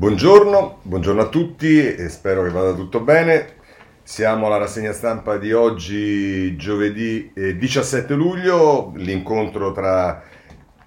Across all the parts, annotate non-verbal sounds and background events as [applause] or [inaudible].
Buongiorno, buongiorno a tutti spero che vada tutto bene. Siamo alla rassegna stampa di oggi, giovedì eh, 17 luglio, l'incontro tra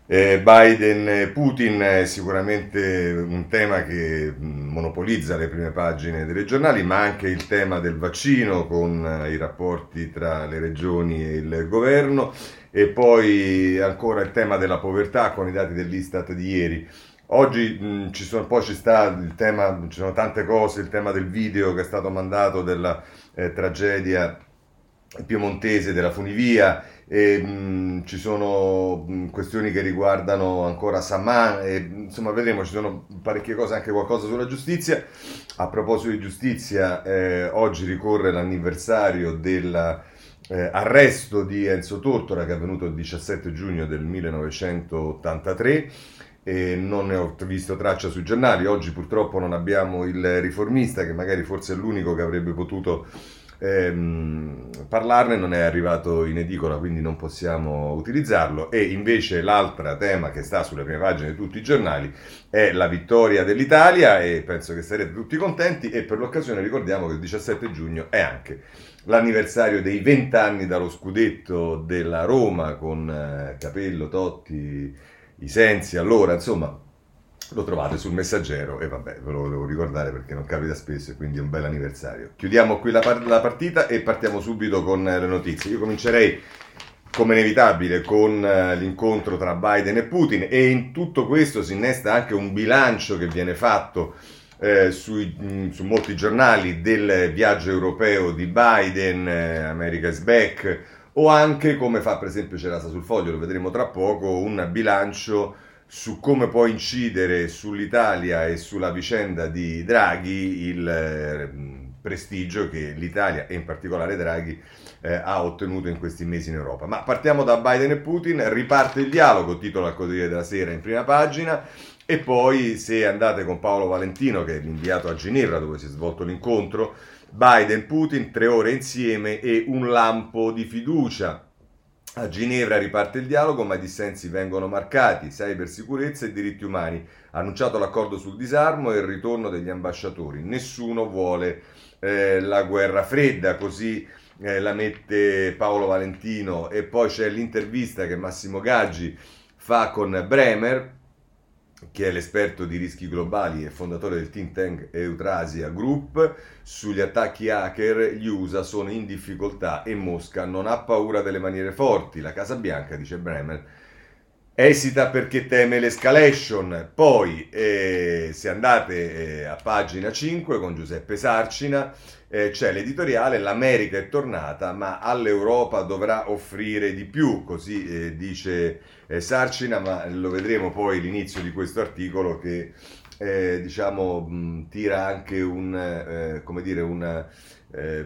eh, Biden e Putin è sicuramente un tema che monopolizza le prime pagine dei giornali, ma anche il tema del vaccino con eh, i rapporti tra le regioni e il governo e poi ancora il tema della povertà con i dati dell'Istat di ieri. Oggi mh, ci sono, poi ci sta il tema, ci sono tante cose, il tema del video che è stato mandato della eh, tragedia piemontese della funivia, e, mh, ci sono mh, questioni che riguardano ancora Saman, e, insomma vedremo, ci sono parecchie cose, anche qualcosa sulla giustizia. A proposito di giustizia, eh, oggi ricorre l'anniversario dell'arresto eh, di Enzo Tortora che è avvenuto il 17 giugno del 1983 e non ne ho visto traccia sui giornali. Oggi purtroppo non abbiamo il riformista, che magari forse è l'unico che avrebbe potuto ehm, parlarne, non è arrivato in edicola, quindi non possiamo utilizzarlo. E invece l'altro tema che sta sulle prime pagine di tutti i giornali è la vittoria dell'Italia e penso che sarete tutti contenti e per l'occasione ricordiamo che il 17 giugno è anche l'anniversario dei vent'anni dallo scudetto della Roma con eh, Capello, Totti, i sensi, allora, insomma, lo trovate sul messaggero e vabbè, ve lo volevo ricordare perché non capita spesso e quindi è un bel anniversario. Chiudiamo qui la, par- la partita e partiamo subito con le notizie. Io comincerei come inevitabile con uh, l'incontro tra Biden e Putin e in tutto questo si innesta anche un bilancio che viene fatto eh, sui, mh, su molti giornali del viaggio europeo di Biden, eh, America is back, o anche come fa per esempio Cerasa sul foglio, lo vedremo tra poco, un bilancio su come può incidere sull'Italia e sulla vicenda di Draghi il eh, prestigio che l'Italia e in particolare Draghi eh, ha ottenuto in questi mesi in Europa. Ma partiamo da Biden e Putin, riparte il dialogo, titolo al Corriere della Sera in prima pagina, e poi se andate con Paolo Valentino, che è l'inviato a Ginevra dove si è svolto l'incontro, Biden, Putin, tre ore insieme e un lampo di fiducia. A Ginevra riparte il dialogo, ma i dissensi vengono marcati, cybersicurezza e diritti umani. Annunciato l'accordo sul disarmo e il ritorno degli ambasciatori. Nessuno vuole eh, la guerra fredda, così eh, la mette Paolo Valentino. E poi c'è l'intervista che Massimo Gaggi fa con Bremer, che è l'esperto di rischi globali e fondatore del think tank Eutrasia Group, sugli attacchi hacker gli USA sono in difficoltà e Mosca non ha paura delle maniere forti. La Casa Bianca, dice Bremer, esita perché teme l'escalation. Poi, eh, se andate eh, a pagina 5 con Giuseppe Sarcina, eh, c'è l'editoriale L'America è tornata, ma all'Europa dovrà offrire di più, così eh, dice eh, Sarcina, ma lo vedremo poi l'inizio di questo articolo che eh, diciamo mh, tira anche un, come dire, un, eh,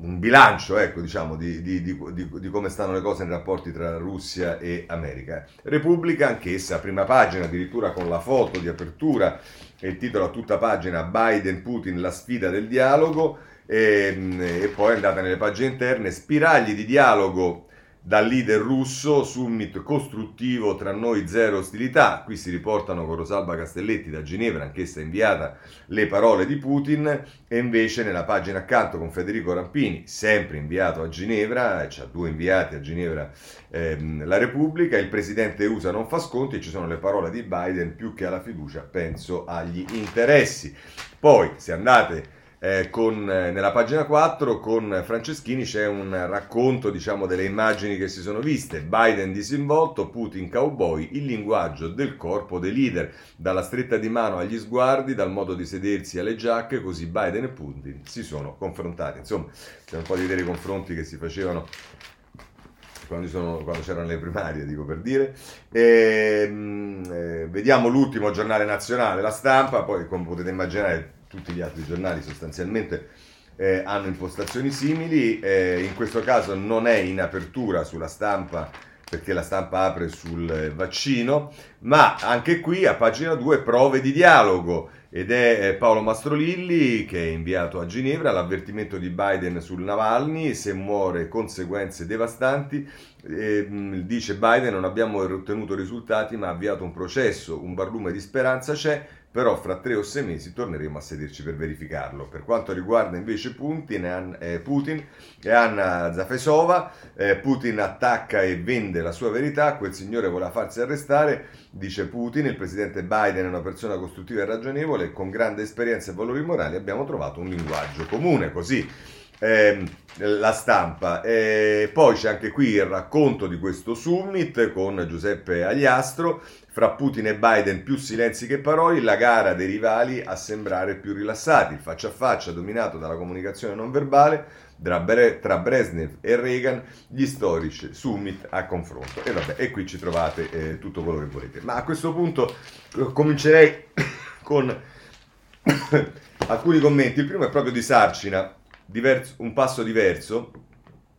un bilancio ecco, diciamo, di, di, di, di, come stanno le cose nei rapporti tra Russia e America. Repubblica, anch'essa, prima pagina, addirittura con la foto di apertura e il titolo a tutta pagina Biden-Putin, la sfida del dialogo. E, e poi andate nelle pagine interne, spiragli di dialogo dal leader russo, summit costruttivo tra noi zero ostilità. Qui si riportano con Rosalba Castelletti da Ginevra, anch'essa inviata, le parole di Putin e invece nella pagina accanto con Federico Rampini, sempre inviato a Ginevra, c'ha due inviati a Ginevra ehm, la Repubblica, il presidente USA non fa sconti e ci sono le parole di Biden più che alla fiducia, penso agli interessi. Poi se andate eh, con, eh, nella pagina 4 con Franceschini c'è un racconto diciamo, delle immagini che si sono viste. Biden disinvolto, Putin cowboy, il linguaggio del corpo dei leader, dalla stretta di mano agli sguardi, dal modo di sedersi alle giacche, così Biden e Putin si sono confrontati. Insomma, c'è un po' di vedere i confronti che si facevano quando, sono, quando, c'erano le primarie, dico per dire. E, ehm, eh, vediamo l'ultimo giornale nazionale, la stampa, poi come potete immaginare tutti gli altri giornali sostanzialmente eh, hanno impostazioni simili, eh, in questo caso non è in apertura sulla stampa perché la stampa apre sul vaccino, ma anche qui a pagina 2 prove di dialogo ed è eh, Paolo Mastrolilli che è inviato a Ginevra l'avvertimento di Biden sul Navalny, se muore conseguenze devastanti, eh, dice Biden non abbiamo ottenuto risultati ma ha avviato un processo, un barlume di speranza c'è, però fra tre o sei mesi torneremo a sederci per verificarlo. Per quanto riguarda invece Putin, eh, e Anna Zafesova, eh, Putin attacca e vende la sua verità, quel signore voleva farsi arrestare, dice Putin, il presidente Biden è una persona costruttiva e ragionevole. Con grande esperienza e valori morali abbiamo trovato un linguaggio comune, così eh, la stampa. E poi c'è anche qui il racconto di questo summit con Giuseppe Agliastro. Fra Putin e Biden più silenzi che parole, la gara dei rivali a sembrare più rilassati, il faccia a faccia dominato dalla comunicazione non verbale tra, Bre- tra Brezhnev e Reagan, gli storici summit a confronto. E vabbè, e qui ci trovate eh, tutto quello che volete. Ma a questo punto eh, comincerei [coughs] con [coughs] alcuni commenti. Il primo è proprio di Sarcina diverso, un passo diverso,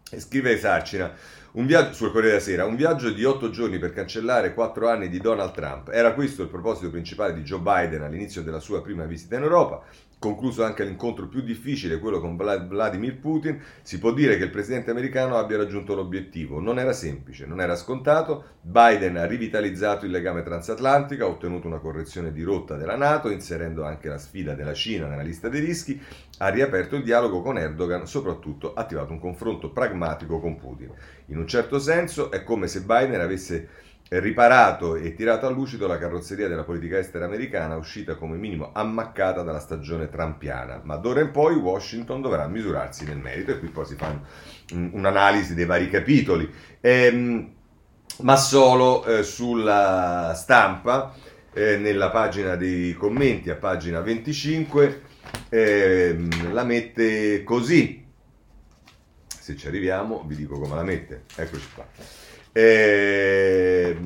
e scrive Sarcina, un viaggio sul Corriere della Sera, un viaggio di otto giorni per cancellare quattro anni di Donald Trump. Era questo il proposito principale di Joe Biden all'inizio della sua prima visita in Europa concluso anche l'incontro più difficile, quello con Vladimir Putin, si può dire che il presidente americano abbia raggiunto l'obiettivo. Non era semplice, non era scontato. Biden ha rivitalizzato il legame transatlantico, ha ottenuto una correzione di rotta della Nato, inserendo anche la sfida della Cina nella lista dei rischi, ha riaperto il dialogo con Erdogan, soprattutto ha attivato un confronto pragmatico con Putin. In un certo senso è come se Biden avesse riparato e tirato a lucido la carrozzeria della politica estera americana uscita come minimo ammaccata dalla stagione trampiana, ma d'ora in poi Washington dovrà misurarsi nel merito e qui poi si fa un'analisi dei vari capitoli, ehm, ma solo eh, sulla stampa, eh, nella pagina dei commenti a pagina 25, ehm, la mette così, se ci arriviamo vi dico come la mette, eccoci qua. Eh,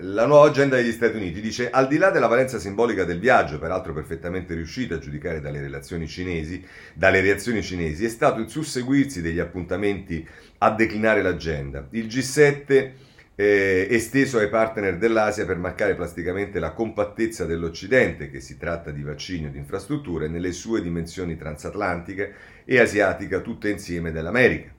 la nuova agenda degli Stati Uniti dice: al di là della valenza simbolica del viaggio, peraltro perfettamente riuscita a giudicare dalle relazioni cinesi, dalle reazioni cinesi, è stato il susseguirsi degli appuntamenti a declinare l'agenda. Il G7 eh, esteso ai partner dell'Asia per marcare plasticamente la compattezza dell'Occidente, che si tratta di vaccini o di infrastrutture, nelle sue dimensioni transatlantiche e asiatica tutte insieme dell'America.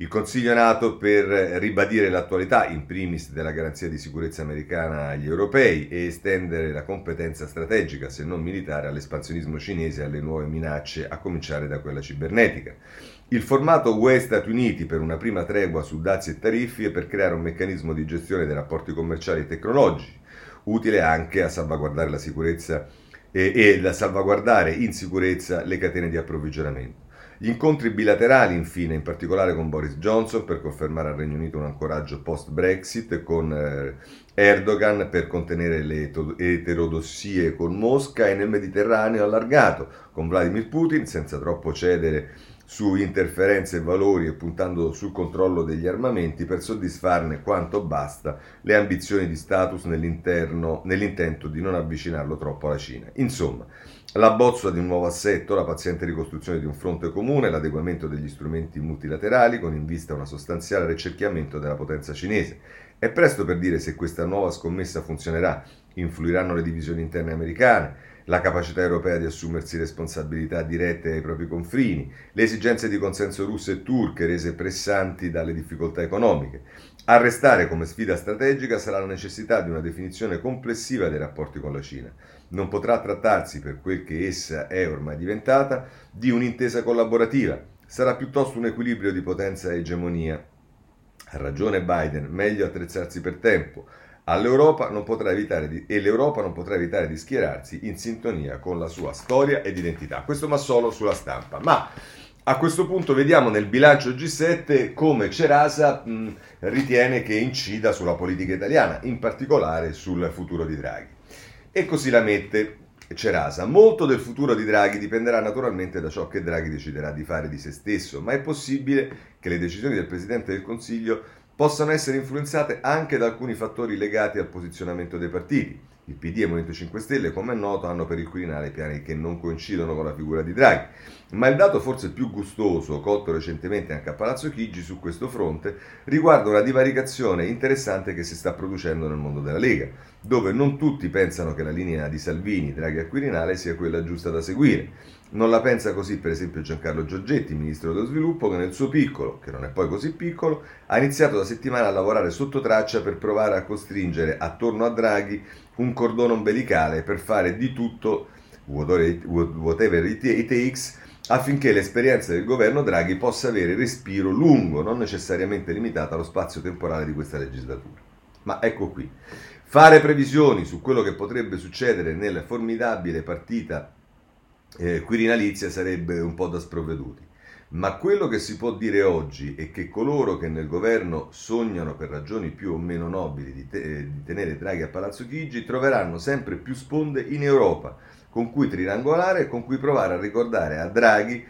Il Consiglio nato per ribadire l'attualità, in primis, della garanzia di sicurezza americana agli europei e estendere la competenza strategica, se non militare, all'espansionismo cinese e alle nuove minacce, a cominciare da quella cibernetica. Il formato UE-Stati Uniti per una prima tregua su dazi e tariffi e per creare un meccanismo di gestione dei rapporti commerciali e tecnologici, utile anche a salvaguardare la sicurezza e, e a salvaguardare in sicurezza le catene di approvvigionamento. Gli incontri bilaterali, infine, in particolare con Boris Johnson per confermare al Regno Unito un ancoraggio post-Brexit, con eh, Erdogan per contenere le eterodossie con Mosca e nel Mediterraneo allargato, con Vladimir Putin senza troppo cedere su interferenze e valori e puntando sul controllo degli armamenti per soddisfarne quanto basta le ambizioni di status nell'intento di non avvicinarlo troppo alla Cina. Insomma, la bozza di un nuovo assetto, la paziente ricostruzione di un fronte comune, l'adeguamento degli strumenti multilaterali con in vista una sostanziale ricerchiamento della potenza cinese. È presto per dire se questa nuova scommessa funzionerà, influiranno le divisioni interne americane, la capacità europea di assumersi responsabilità dirette ai propri confini, le esigenze di consenso russe e turche rese pressanti dalle difficoltà economiche. A restare come sfida strategica sarà la necessità di una definizione complessiva dei rapporti con la Cina non potrà trattarsi, per quel che essa è ormai diventata, di un'intesa collaborativa, sarà piuttosto un equilibrio di potenza e egemonia. Ha ragione Biden, meglio attrezzarsi per tempo. All'Europa non potrà evitare di, e l'Europa non potrà evitare di schierarsi in sintonia con la sua storia ed identità. Questo ma solo sulla stampa. Ma a questo punto vediamo nel bilancio G7 come Cerasa mh, ritiene che incida sulla politica italiana, in particolare sul futuro di Draghi. E così la mette Cerasa. Molto del futuro di Draghi dipenderà naturalmente da ciò che Draghi deciderà di fare di se stesso, ma è possibile che le decisioni del Presidente del Consiglio possano essere influenzate anche da alcuni fattori legati al posizionamento dei partiti. Il PD e il Movimento 5 Stelle, come è noto, hanno per il Quirinale piani che non coincidono con la figura di Draghi. Ma il dato forse più gustoso, colto recentemente anche a Palazzo Chigi su questo fronte, riguarda una divaricazione interessante che si sta producendo nel mondo della Lega, dove non tutti pensano che la linea di Salvini, Draghi e Quirinale sia quella giusta da seguire. Non la pensa così per esempio Giancarlo Giorgetti, ministro dello sviluppo, che nel suo piccolo, che non è poi così piccolo, ha iniziato da settimana a lavorare sotto traccia per provare a costringere attorno a Draghi un cordone ombelicale per fare di tutto, whatever it takes, affinché l'esperienza del governo Draghi possa avere respiro lungo, non necessariamente limitato allo spazio temporale di questa legislatura. Ma ecco qui, fare previsioni su quello che potrebbe succedere nella formidabile partita eh, quirinalizia sarebbe un po' da sprovveduti. Ma quello che si può dire oggi è che coloro che nel governo sognano per ragioni più o meno nobili di, te- di tenere Draghi a Palazzo Chigi troveranno sempre più sponde in Europa con cui triangolare e con cui provare a ricordare a Draghi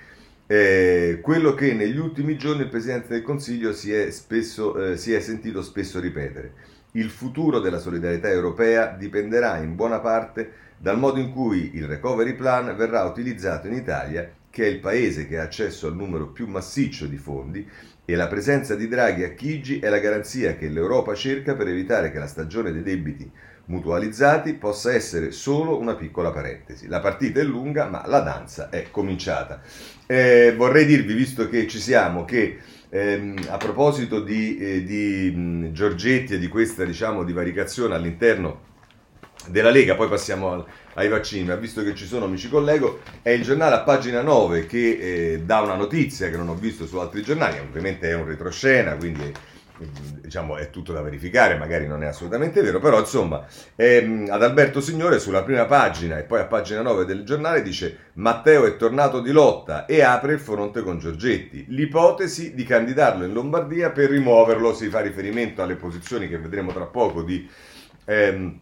eh, quello che negli ultimi giorni il Presidente del Consiglio si è, spesso, eh, si è sentito spesso ripetere. Il futuro della solidarietà europea dipenderà in buona parte dal modo in cui il recovery plan verrà utilizzato in Italia che è il paese che ha accesso al numero più massiccio di fondi e la presenza di Draghi a Chigi è la garanzia che l'Europa cerca per evitare che la stagione dei debiti mutualizzati possa essere solo una piccola parentesi. La partita è lunga, ma la danza è cominciata. Eh, vorrei dirvi, visto che ci siamo, che ehm, a proposito di, eh, di mh, Giorgetti e di questa diciamo, divaricazione all'interno della Lega, poi passiamo al, ai vaccini, ma visto che ci sono mi ci collego, è il giornale a pagina 9 che eh, dà una notizia che non ho visto su altri giornali, ovviamente è un retroscena, quindi diciamo è tutto da verificare, magari non è assolutamente vero, però insomma ehm, ad Alberto Signore sulla prima pagina e poi a pagina 9 del giornale dice Matteo è tornato di lotta e apre il fronte con Giorgetti, l'ipotesi di candidarlo in Lombardia per rimuoverlo, si fa riferimento alle posizioni che vedremo tra poco di... Ehm,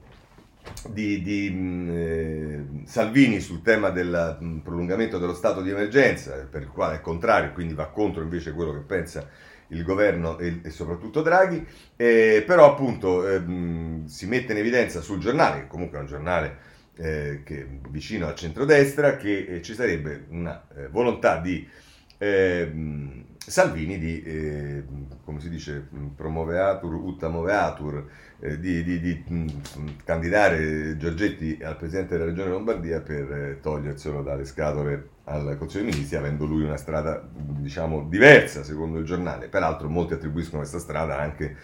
di, di mh, eh, Salvini sul tema del mh, prolungamento dello stato di emergenza, per il quale è contrario, quindi va contro invece quello che pensa il governo e, e soprattutto Draghi, eh, però appunto eh, mh, si mette in evidenza sul giornale, che comunque è un giornale eh, che, vicino al centrodestra, che eh, ci sarebbe una eh, volontà di Salvini di, come si dice, promoveatur, uttamoveatur, eh, di, di, di mh, mm, candidare Giorgetti al Presidente della Regione Lombardia per eh, toglierselo dalle scatole al Consiglio dei Ministri, avendo lui una strada diciamo diversa secondo il giornale. Peraltro molti attribuiscono questa strada anche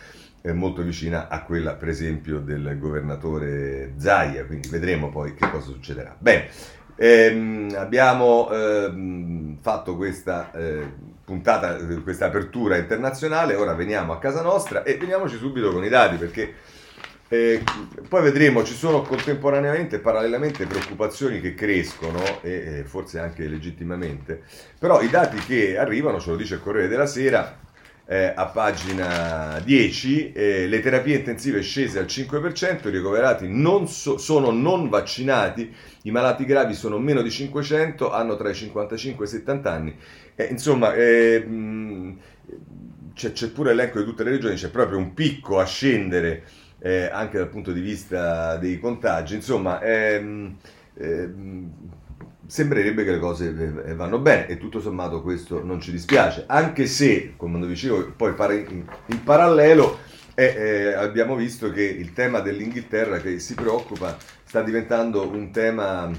eh, molto vicina a quella per esempio del governatore Zaia, quindi vedremo poi che cosa succederà. Bene, ehm, abbiamo ehm, fatto questa eh, puntata, questa apertura internazionale, ora veniamo a casa nostra e veniamoci subito con i dati perché eh, poi vedremo, ci sono contemporaneamente, parallelamente preoccupazioni che crescono e, e forse anche legittimamente, però i dati che arrivano, ce lo dice il Corriere della Sera, eh, a pagina 10, eh, le terapie intensive scese al 5%, i ricoverati non so, sono non vaccinati, i malati gravi sono meno di 500, hanno tra i 55 e i 70 anni. Eh, insomma, eh, c'è, c'è, pure l'elenco di tutte le regioni, c'è proprio un picco a scendere eh, anche dal punto di vista dei contagi. Insomma, ehm, ehm, sembrerebbe che le cose vanno bene e tutto sommato questo non ci dispiace, anche se, come dicevo, poi in, in parallelo eh, eh, abbiamo visto che il tema dell'Inghilterra che si preoccupa sta diventando un tema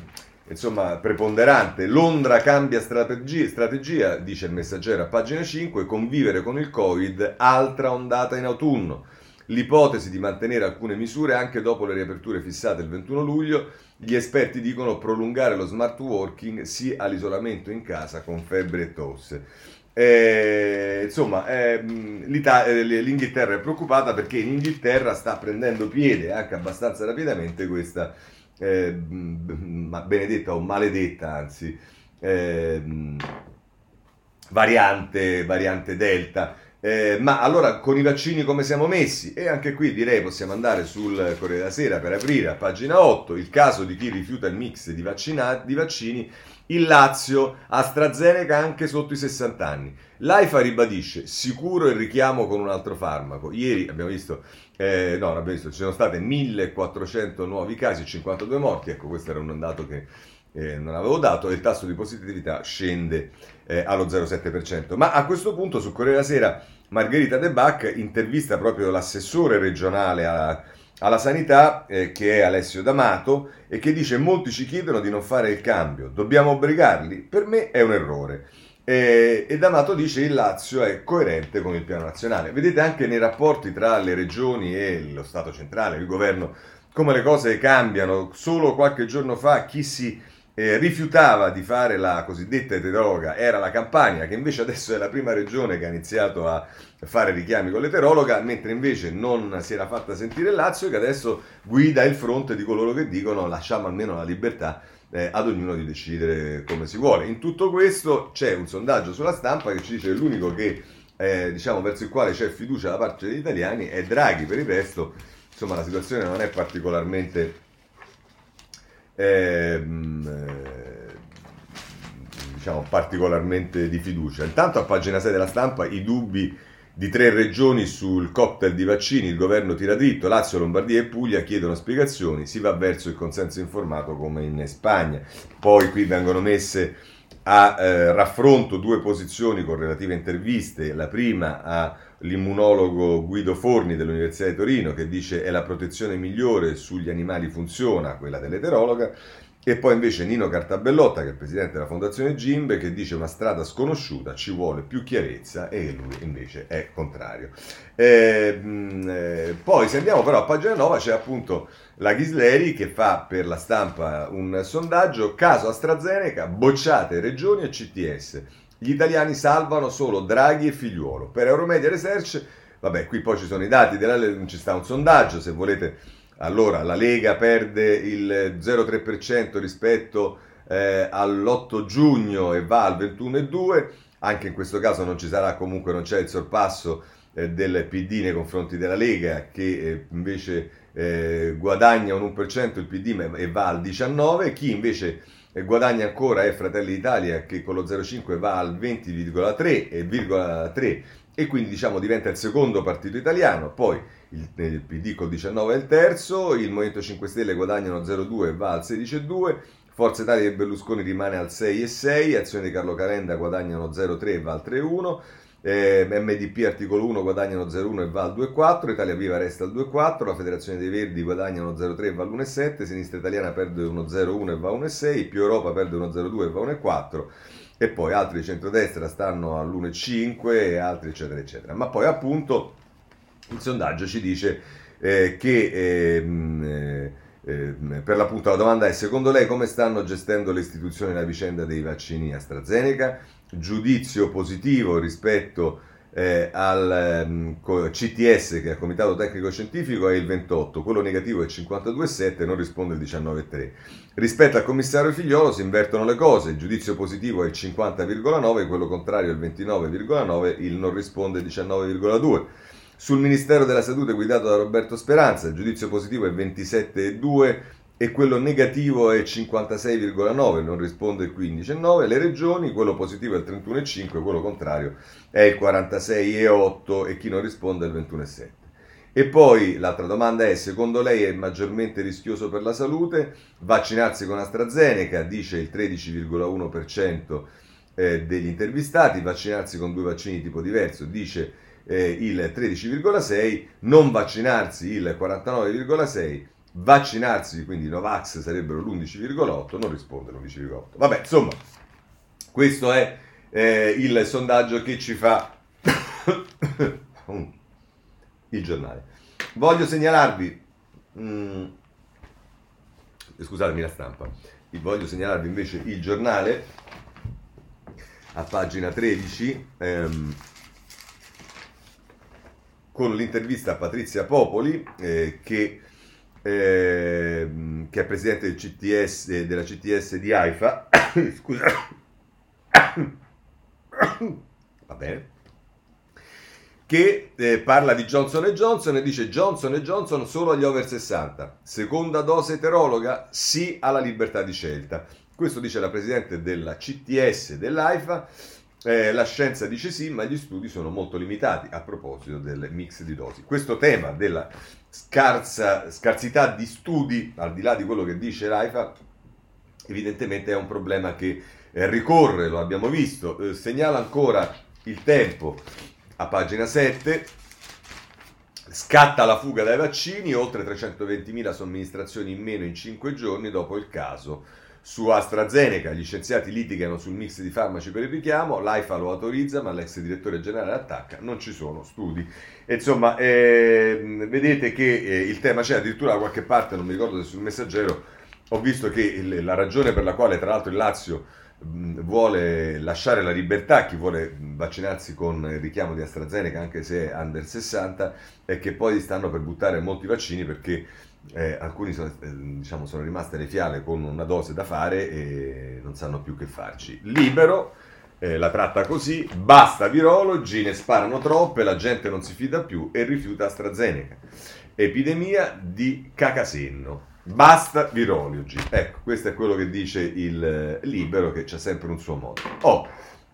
insomma preponderante. Londra cambia strategia, strategia, dice il messaggero a pagina 5, convivere con il Covid, altra ondata in autunno. L'ipotesi di mantenere alcune misure anche dopo le riaperture fissate il 21 luglio gli esperti dicono prolungare lo smart working sì all'isolamento in casa con febbre e tosse. Eh, insomma, eh, l'Inghilterra è preoccupata perché in Inghilterra sta prendendo piede anche abbastanza rapidamente questa eh, benedetta o maledetta, anzi, eh, variante, variante Delta. Eh, ma allora con i vaccini come siamo messi? E anche qui direi possiamo andare sul Corriere della Sera per aprire a pagina 8 il caso di chi rifiuta il mix di, vaccina- di vaccini Il Lazio, AstraZeneca anche sotto i 60 anni. L'AIFA ribadisce sicuro il richiamo con un altro farmaco. Ieri abbiamo visto, eh, no, abbiamo visto, ci sono state 1400 nuovi casi e 52 morti. Ecco, questo era un dato che eh, non avevo dato. E il tasso di positività scende eh, allo 0,7%. Ma a questo punto su Corriere della Sera Margherita De Bach intervista proprio l'assessore regionale a alla sanità eh, che è Alessio D'Amato e che dice molti ci chiedono di non fare il cambio, dobbiamo obbligarli? Per me è un errore. Eh, e D'Amato dice il Lazio è coerente con il piano nazionale. Vedete anche nei rapporti tra le regioni e lo Stato centrale, il governo, come le cose cambiano. Solo qualche giorno fa chi si eh, rifiutava di fare la cosiddetta eterologa era la Campania, che invece adesso è la prima regione che ha iniziato a fare richiami con l'eterologa, mentre invece non si era fatta sentire il Lazio, che adesso guida il fronte di coloro che dicono lasciamo almeno la libertà eh, ad ognuno di decidere come si vuole. In tutto questo c'è un sondaggio sulla stampa che ci dice che l'unico che, eh, diciamo, verso il quale c'è fiducia da parte degli italiani è Draghi, per il resto, insomma, la situazione non è particolarmente Ehm, eh, diciamo particolarmente di fiducia. Intanto a pagina 6 della stampa i dubbi di tre regioni sul cocktail di vaccini, il governo tira dritto, Lazio, Lombardia e Puglia chiedono spiegazioni, si va verso il consenso informato come in Spagna. Poi qui vengono messe a eh, raffronto due posizioni con relative interviste, la prima a l'immunologo Guido Forni dell'Università di Torino che dice è la protezione migliore sugli animali funziona, quella dell'eterologa, e poi invece Nino Cartabellotta, che è il presidente della Fondazione Gimbe, che dice una strada sconosciuta, ci vuole più chiarezza e lui invece è contrario. E, ehm, eh, poi se andiamo però a pagina 9 c'è appunto la Ghisleri che fa per la stampa un sondaggio, caso AstraZeneca, bocciate regioni e CTS. Gli italiani salvano solo Draghi e Figliuolo. Per Euromedia Research, vabbè, qui poi ci sono i dati, della, ci sta un sondaggio, se volete, allora la Lega perde il 0,3% rispetto eh, all'8 giugno e va al 21,2%, anche in questo caso non ci sarà comunque, non c'è il sorpasso eh, del PD nei confronti della Lega che eh, invece eh, guadagna un 1% il PD e va al 19%, chi invece e guadagna ancora è Fratelli d'Italia che con lo 0,5 va al 20,3 e, e quindi diciamo diventa il secondo partito italiano, poi il, il PD col 19 è il terzo, il Movimento 5 Stelle guadagnano 0,2 e va al 16,2, Forza Italia e Berlusconi rimane al 6,6, Azione di Carlo Calenda guadagnano 0,3 e va al 3,1, eh, MDP articolo 1 guadagnano 0,1 e va al 2,4, Italia Viva resta al 2,4, la Federazione dei Verdi guadagnano 0,3 e va all'1,7, Sinistra Italiana perde 1,01 e va a 1,6, più Europa perde 1,02 e va a 1,4 e poi altri di centrodestra stanno all'1,5 e altri eccetera eccetera. Ma poi appunto il sondaggio ci dice eh, che ehm, eh, eh, per l'appunto la domanda è secondo lei come stanno gestendo le istituzioni la vicenda dei vaccini AstraZeneca? giudizio positivo rispetto eh, al um, ehm, CTS, che è il Comitato Tecnico Scientifico, è il 28, quello negativo è il 52,7 non risponde il 19,3. Rispetto al commissario Figliolo si invertono le cose, il giudizio positivo è il 50,9, quello contrario è il 29,9, il non risponde il 19,2. Sul Ministero della Salute guidato da Roberto Speranza, il giudizio positivo è 27,2, e quello negativo è 56,9, non risponde il 15,9, le regioni, quello positivo è il 31,5, quello contrario è il 46,8 e chi non risponde è il 21,7. E poi l'altra domanda è, secondo lei è maggiormente rischioso per la salute vaccinarsi con AstraZeneca, dice il 13,1% eh, degli intervistati, vaccinarsi con due vaccini di tipo diverso, dice eh, il 13,6%, non vaccinarsi il 49,6%, vaccinarsi, quindi Novax sarebbero l'11,8, non risponde l'11,8. Vabbè, insomma, questo è eh, il sondaggio che ci fa [coughs] il giornale. Voglio segnalarvi, mm, scusatemi la stampa, voglio segnalarvi invece il giornale a pagina 13 ehm, con l'intervista a Patrizia Popoli eh, che eh, che è presidente del CTS, della CTS di AIFA, [coughs] scusa, [coughs] va bene, che eh, parla di Johnson Johnson e dice Johnson Johnson solo agli over 60, seconda dose eterologa, sì alla libertà di scelta. Questo dice la presidente della CTS dell'AIFA. Eh, la scienza dice sì, ma gli studi sono molto limitati a proposito del mix di dosi. Questo tema della scarsa, scarsità di studi, al di là di quello che dice l'AIFA, evidentemente è un problema che eh, ricorre, lo abbiamo visto. Eh, segnala ancora il tempo a pagina 7. Scatta la fuga dai vaccini, oltre 320.000 somministrazioni in meno in 5 giorni dopo il caso su AstraZeneca. Gli scienziati litigano sul mix di farmaci per il richiamo, l'AIFA lo autorizza, ma l'ex direttore generale attacca, non ci sono studi. insomma, eh, vedete che eh, il tema c'è addirittura da qualche parte, non mi ricordo se sul messaggero, ho visto che il, la ragione per la quale tra l'altro il Lazio vuole lasciare la libertà a chi vuole vaccinarsi con il richiamo di AstraZeneca anche se è under 60 è che poi stanno per buttare molti vaccini perché eh, alcuni sono, eh, diciamo, sono rimaste le fiale con una dose da fare e non sanno più che farci. Libero eh, la tratta così, basta virologi, ne sparano troppe, la gente non si fida più e rifiuta AstraZeneca. Epidemia di cacasenno. Basta virologi. Ecco, questo è quello che dice il eh, libero, che c'è sempre un suo modo. Oh,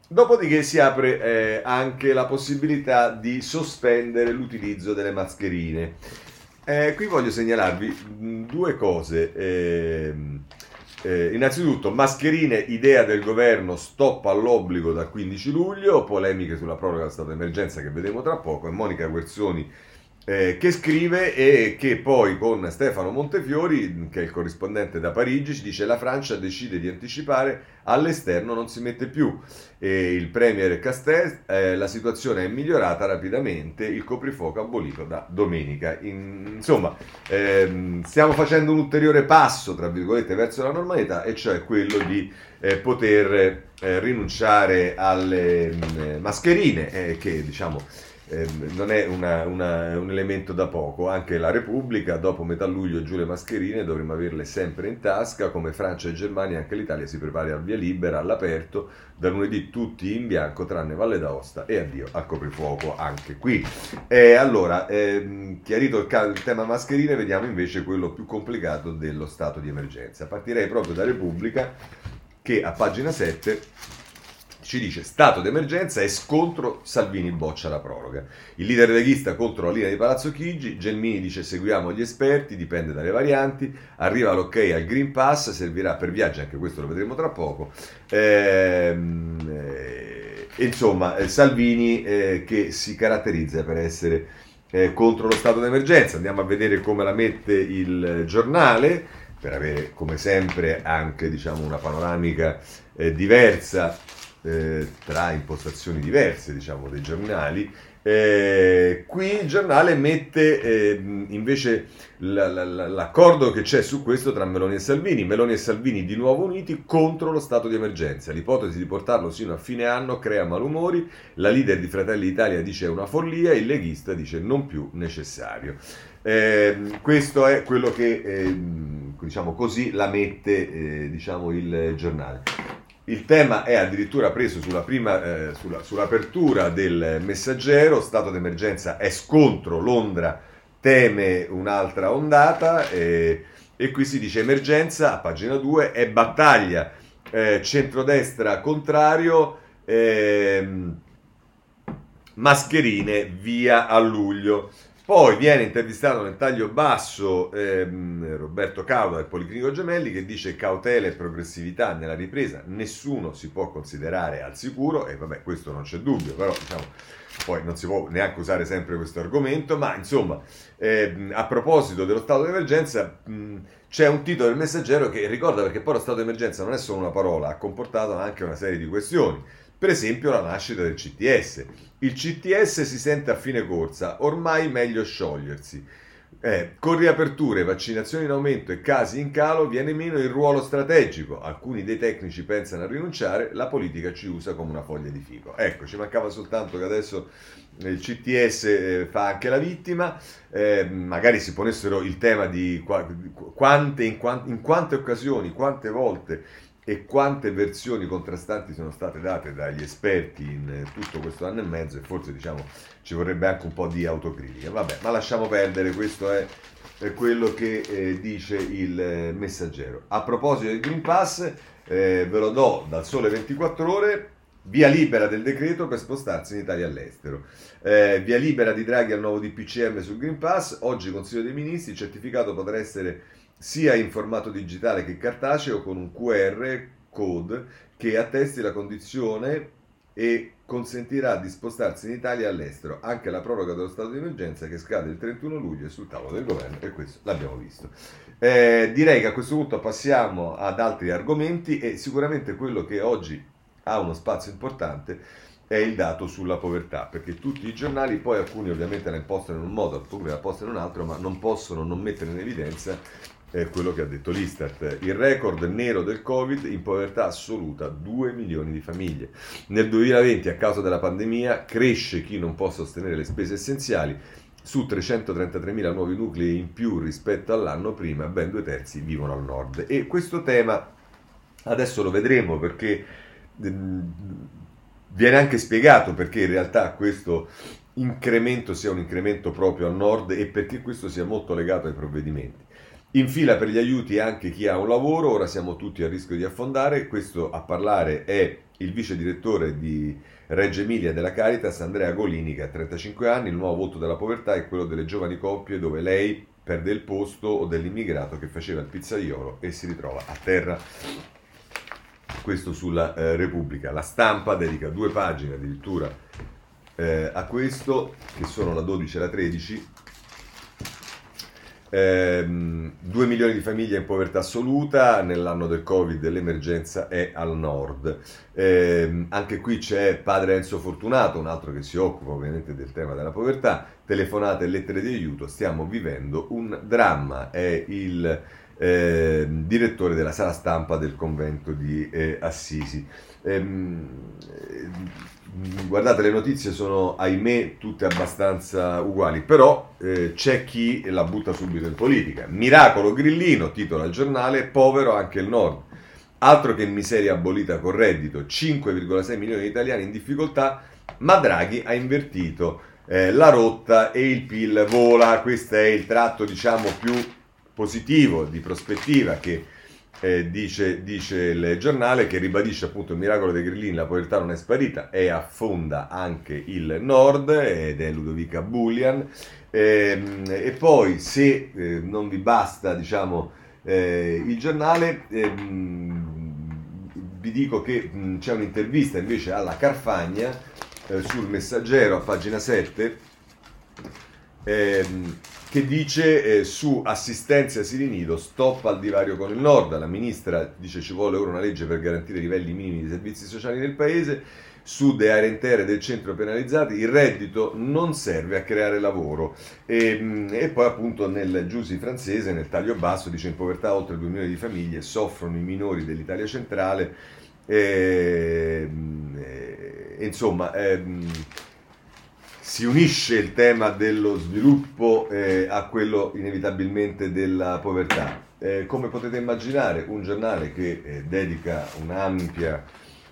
dopodiché si apre eh, anche la possibilità di sospendere l'utilizzo delle mascherine. Eh, qui voglio segnalarvi mm, due cose. Eh, eh, innanzitutto, mascherine, idea del governo, stop all'obbligo dal 15 luglio, polemiche sulla proroga dello stato d'emergenza che vedremo tra poco, e Monica Guerzoni eh, che scrive e che poi con Stefano Montefiori, che è il corrispondente da Parigi, ci dice la Francia decide di anticipare, all'esterno non si mette più. E il premier Castel, eh, la situazione è migliorata rapidamente, il coprifuoco abolito da domenica. In, insomma, ehm, stiamo facendo un ulteriore passo, tra virgolette, verso la normalità, e cioè quello di eh, poter eh, rinunciare alle mh, mm, mascherine, eh, che diciamo eh, non è una, una, un elemento da poco. Anche la Repubblica, dopo metà luglio giù le mascherine, dovremmo averle sempre in tasca, come Francia e Germania, anche l'Italia si prepara a via libera, all'aperto, da lunedì tutti in bianco, tranne Valle d'Aosta e addio al coprifuoco anche qui. E allora, ehm, chiarito il, il tema mascherine, vediamo invece quello più complicato dello stato di emergenza. Partirei proprio da Repubblica, che a pagina 7 ci dice stato d'emergenza e scontro Salvini boccia la proroga. Il leader leghista contro la linea di Palazzo Chigi, Gelmini dice seguiamo gli esperti, dipende dalle varianti, arriva l'ok al Green Pass, servirà per viaggi, anche questo lo vedremo tra poco. Ehm, eh, insomma, eh, Salvini eh, che si caratterizza per essere eh, contro lo stato d'emergenza. Andiamo a vedere come la mette il giornale per avere come sempre anche diciamo, una panoramica eh, diversa eh, tra impostazioni diverse diciamo, dei giornali. Eh, qui il giornale mette eh, invece la, la, l'accordo che c'è su questo tra Meloni e Salvini. Meloni e Salvini di nuovo uniti contro lo stato di emergenza. L'ipotesi di portarlo sino a fine anno crea malumori. La leader di Fratelli d'Italia dice una follia, il leghista dice non più necessario. Eh, questo è quello che ehm, diciamo così la mette eh, diciamo, il giornale. Il tema è addirittura preso sulla prima, eh, sulla, sull'apertura del messaggero, stato d'emergenza è scontro, Londra teme un'altra ondata eh, e qui si dice emergenza, a pagina 2, è battaglia, eh, centrodestra contrario, ehm, mascherine via a luglio. Poi viene intervistato nel taglio basso ehm, Roberto Cauda del Policlinico Gemelli che dice cautela e progressività nella ripresa, nessuno si può considerare al sicuro e vabbè questo non c'è dubbio, però diciamo poi non si può neanche usare sempre questo argomento, ma insomma ehm, a proposito dello stato d'emergenza mh, c'è un titolo del messaggero che ricorda perché poi lo stato d'emergenza non è solo una parola, ha comportato anche una serie di questioni per esempio la nascita del CTS. Il CTS si sente a fine corsa, ormai meglio sciogliersi. Eh, con riaperture, vaccinazioni in aumento e casi in calo viene meno il ruolo strategico. Alcuni dei tecnici pensano a rinunciare, la politica ci usa come una foglia di fico. Ecco, ci mancava soltanto che adesso il CTS eh, fa anche la vittima, eh, magari si ponessero il tema di quante, in, in quante occasioni, quante volte e quante versioni contrastanti sono state date dagli esperti in tutto questo anno e mezzo e forse diciamo ci vorrebbe anche un po' di autocritica. Vabbè, ma lasciamo perdere, questo è, è quello che eh, dice il eh, messaggero. A proposito del Green Pass, eh, ve lo do dal sole 24 ore, via libera del decreto per spostarsi in Italia all'estero. Eh, via libera di Draghi al nuovo DPCM sul Green Pass, oggi Consiglio dei Ministri, il certificato potrà essere sia in formato digitale che cartaceo con un QR code che attesti la condizione e consentirà di spostarsi in Italia e all'estero. Anche la proroga dello stato di emergenza che scade il 31 luglio è sul tavolo del governo e questo l'abbiamo visto. Eh, direi che a questo punto passiamo ad altri argomenti e sicuramente quello che oggi ha uno spazio importante è il dato sulla povertà, perché tutti i giornali, poi alcuni ovviamente la impostano in un modo, alcuni la impostano in un altro, ma non possono non mettere in evidenza è quello che ha detto l'Istat. Il record nero del Covid in povertà assoluta, 2 milioni di famiglie. Nel 2020, a causa della pandemia, cresce chi non può sostenere le spese essenziali. Su 333.000 nuovi nuclei in più rispetto all'anno prima, ben due terzi vivono al nord. E questo tema adesso lo vedremo perché ehm, viene anche spiegato perché in realtà questo incremento sia un incremento proprio al nord e perché questo sia molto legato ai provvedimenti. In fila per gli aiuti anche chi ha un lavoro, ora siamo tutti a rischio di affondare, questo a parlare è il vice direttore di Reggio Emilia della Caritas, Andrea Golini, che ha 35 anni, il nuovo voto della povertà è quello delle giovani coppie dove lei perde il posto o dell'immigrato che faceva il pizzaiolo e si ritrova a terra. Questo sulla eh, Repubblica. La stampa dedica due pagine addirittura eh, a questo, che sono la 12 e la 13, eh, 2 milioni di famiglie in povertà assoluta, nell'anno del Covid l'emergenza è al nord. Eh, anche qui c'è padre Enzo Fortunato, un altro che si occupa ovviamente del tema della povertà, telefonate e lettere di aiuto, stiamo vivendo un dramma, è il eh, direttore della sala stampa del convento di eh, Assisi. Ehm, guardate, le notizie sono, ahimè, tutte abbastanza uguali, però eh, c'è chi la butta subito in politica. Miracolo grillino, titola il giornale, povero anche il nord. Altro che miseria abolita con reddito, 5,6 milioni di italiani in difficoltà, ma Draghi ha invertito eh, la rotta e il PIL vola. Questo è il tratto, diciamo, più positivo di prospettiva che eh, dice, dice, il giornale che ribadisce appunto il miracolo dei grillini, la povertà non è sparita e affonda anche il nord ed è Ludovica Bullian. Eh, e poi se eh, non vi basta diciamo eh, il giornale, ehm, vi dico che mh, c'è un'intervista invece alla Carfagna eh, sul messaggero a pagina 7 ehm, che dice eh, su assistenza asili nido stop al divario con il nord. La ministra dice ci vuole ora una legge per garantire livelli minimi di servizi sociali nel paese. Sud e aree intere del centro penalizzati, il reddito non serve a creare lavoro. E, mm, e poi appunto nel Giusi francese, nel taglio basso, dice in povertà oltre 2 milioni di famiglie, soffrono i minori dell'Italia centrale. E, mm, e, insomma, ehm, si unisce il tema dello sviluppo eh, a quello inevitabilmente della povertà. Eh, come potete immaginare, un giornale che eh, dedica un'ampia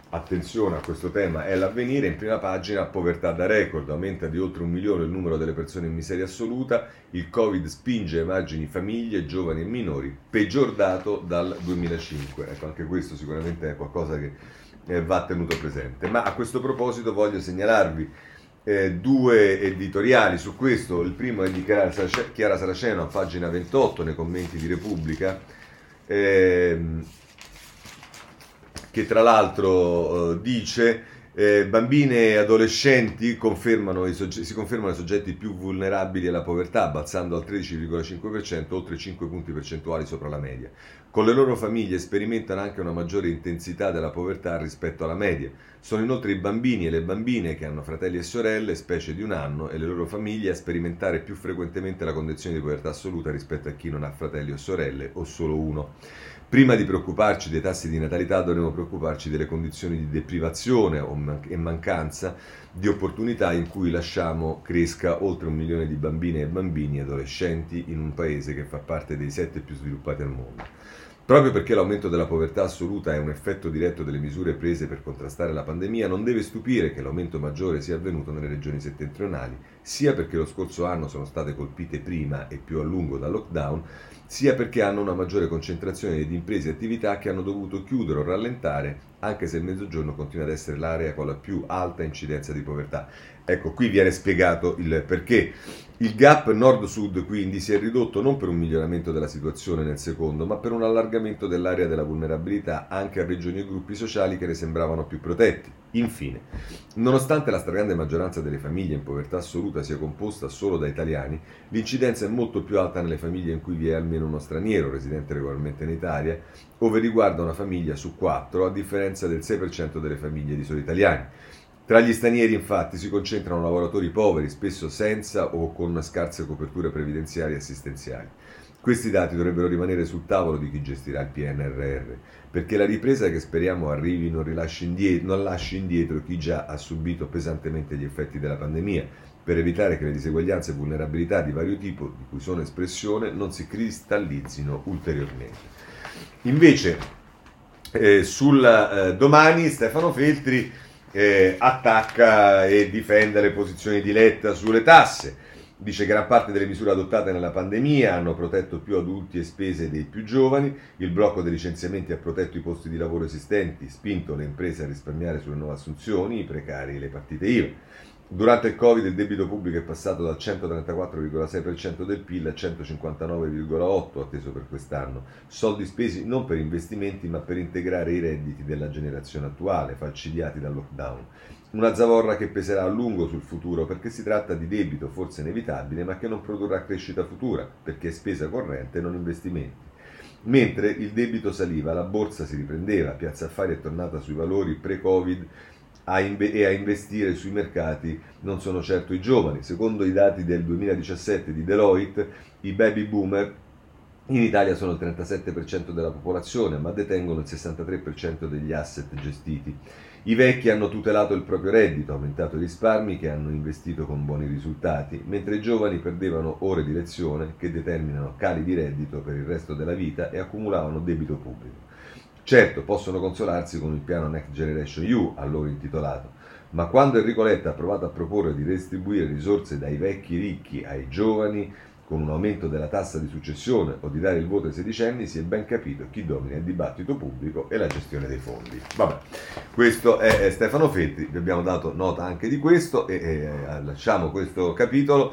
attenzione a questo tema è l'avvenire, in prima pagina povertà da record, aumenta di oltre un milione il numero delle persone in miseria assoluta, il Covid spinge immagini famiglie, giovani e minori, peggior dato dal 2005. Ecco, anche questo sicuramente è qualcosa che eh, va tenuto presente. Ma a questo proposito voglio segnalarvi eh, due editoriali su questo, il primo è di Chiara Saraceno a pagina 28 nei commenti di Repubblica, ehm, che tra l'altro eh, dice eh, bambine e adolescenti confermano soggetti, si confermano i soggetti più vulnerabili alla povertà, balzando al 13,5%, oltre 5 punti percentuali sopra la media. Con le loro famiglie sperimentano anche una maggiore intensità della povertà rispetto alla media. Sono inoltre i bambini e le bambine che hanno fratelli e sorelle, specie di un anno, e le loro famiglie a sperimentare più frequentemente la condizione di povertà assoluta rispetto a chi non ha fratelli o sorelle o solo uno. Prima di preoccuparci dei tassi di natalità dovremmo preoccuparci delle condizioni di deprivazione e mancanza di opportunità in cui lasciamo cresca oltre un milione di bambine e bambini adolescenti in un paese che fa parte dei sette più sviluppati al mondo. Proprio perché l'aumento della povertà assoluta è un effetto diretto delle misure prese per contrastare la pandemia, non deve stupire che l'aumento maggiore sia avvenuto nelle regioni settentrionali, sia perché lo scorso anno sono state colpite prima e più a lungo dal lockdown, sia perché hanno una maggiore concentrazione di imprese e attività che hanno dovuto chiudere o rallentare, anche se il Mezzogiorno continua ad essere l'area con la più alta incidenza di povertà. Ecco, qui viene spiegato il perché. Il gap nord-sud quindi si è ridotto non per un miglioramento della situazione nel secondo, ma per un allargamento dell'area della vulnerabilità anche a regioni e gruppi sociali che ne sembravano più protetti. Infine, nonostante la stragrande maggioranza delle famiglie in povertà assoluta sia composta solo da italiani, l'incidenza è molto più alta nelle famiglie in cui vi è almeno uno straniero residente regolarmente in Italia, ove riguarda una famiglia su quattro, a differenza del 6% delle famiglie di soli italiani. Tra gli stranieri infatti si concentrano lavoratori poveri, spesso senza o con scarse coperture previdenziali e assistenziali. Questi dati dovrebbero rimanere sul tavolo di chi gestirà il PNRR, perché la ripresa che speriamo arrivi non, indietro, non lasci indietro chi già ha subito pesantemente gli effetti della pandemia, per evitare che le diseguaglianze e vulnerabilità di vario tipo, di cui sono espressione, non si cristallizzino ulteriormente. Invece, eh, sul eh, domani Stefano Feltri eh, attacca e difende le posizioni di Letta sulle tasse. Dice che gran parte delle misure adottate nella pandemia hanno protetto più adulti e spese dei più giovani, il blocco dei licenziamenti ha protetto i posti di lavoro esistenti, spinto le imprese a risparmiare sulle nuove assunzioni, i precari e le partite IVA. Durante il Covid il debito pubblico è passato dal 134,6% del PIL a 159,8% atteso per quest'anno, soldi spesi non per investimenti ma per integrare i redditi della generazione attuale, falcidiati dal lockdown. Una zavorra che peserà a lungo sul futuro perché si tratta di debito forse inevitabile ma che non produrrà crescita futura perché è spesa corrente e non investimenti. Mentre il debito saliva, la borsa si riprendeva, Piazza Affari è tornata sui valori pre-Covid a inve- e a investire sui mercati non sono certo i giovani. Secondo i dati del 2017 di Deloitte, i baby boomer in Italia sono il 37% della popolazione, ma detengono il 63% degli asset gestiti. I vecchi hanno tutelato il proprio reddito, aumentato i risparmi che hanno investito con buoni risultati, mentre i giovani perdevano ore di lezione che determinano cali di reddito per il resto della vita e accumulavano debito pubblico. Certo, possono consolarsi con il piano Next Generation EU a loro intitolato, ma quando Enrico Letta ha provato a proporre di redistribuire risorse dai vecchi ricchi ai giovani con un aumento della tassa di successione o di dare il voto ai sedicenni, si è ben capito chi domina il dibattito pubblico e la gestione dei fondi. Vabbè, questo è Stefano Fetti, vi abbiamo dato nota anche di questo e, e lasciamo questo capitolo.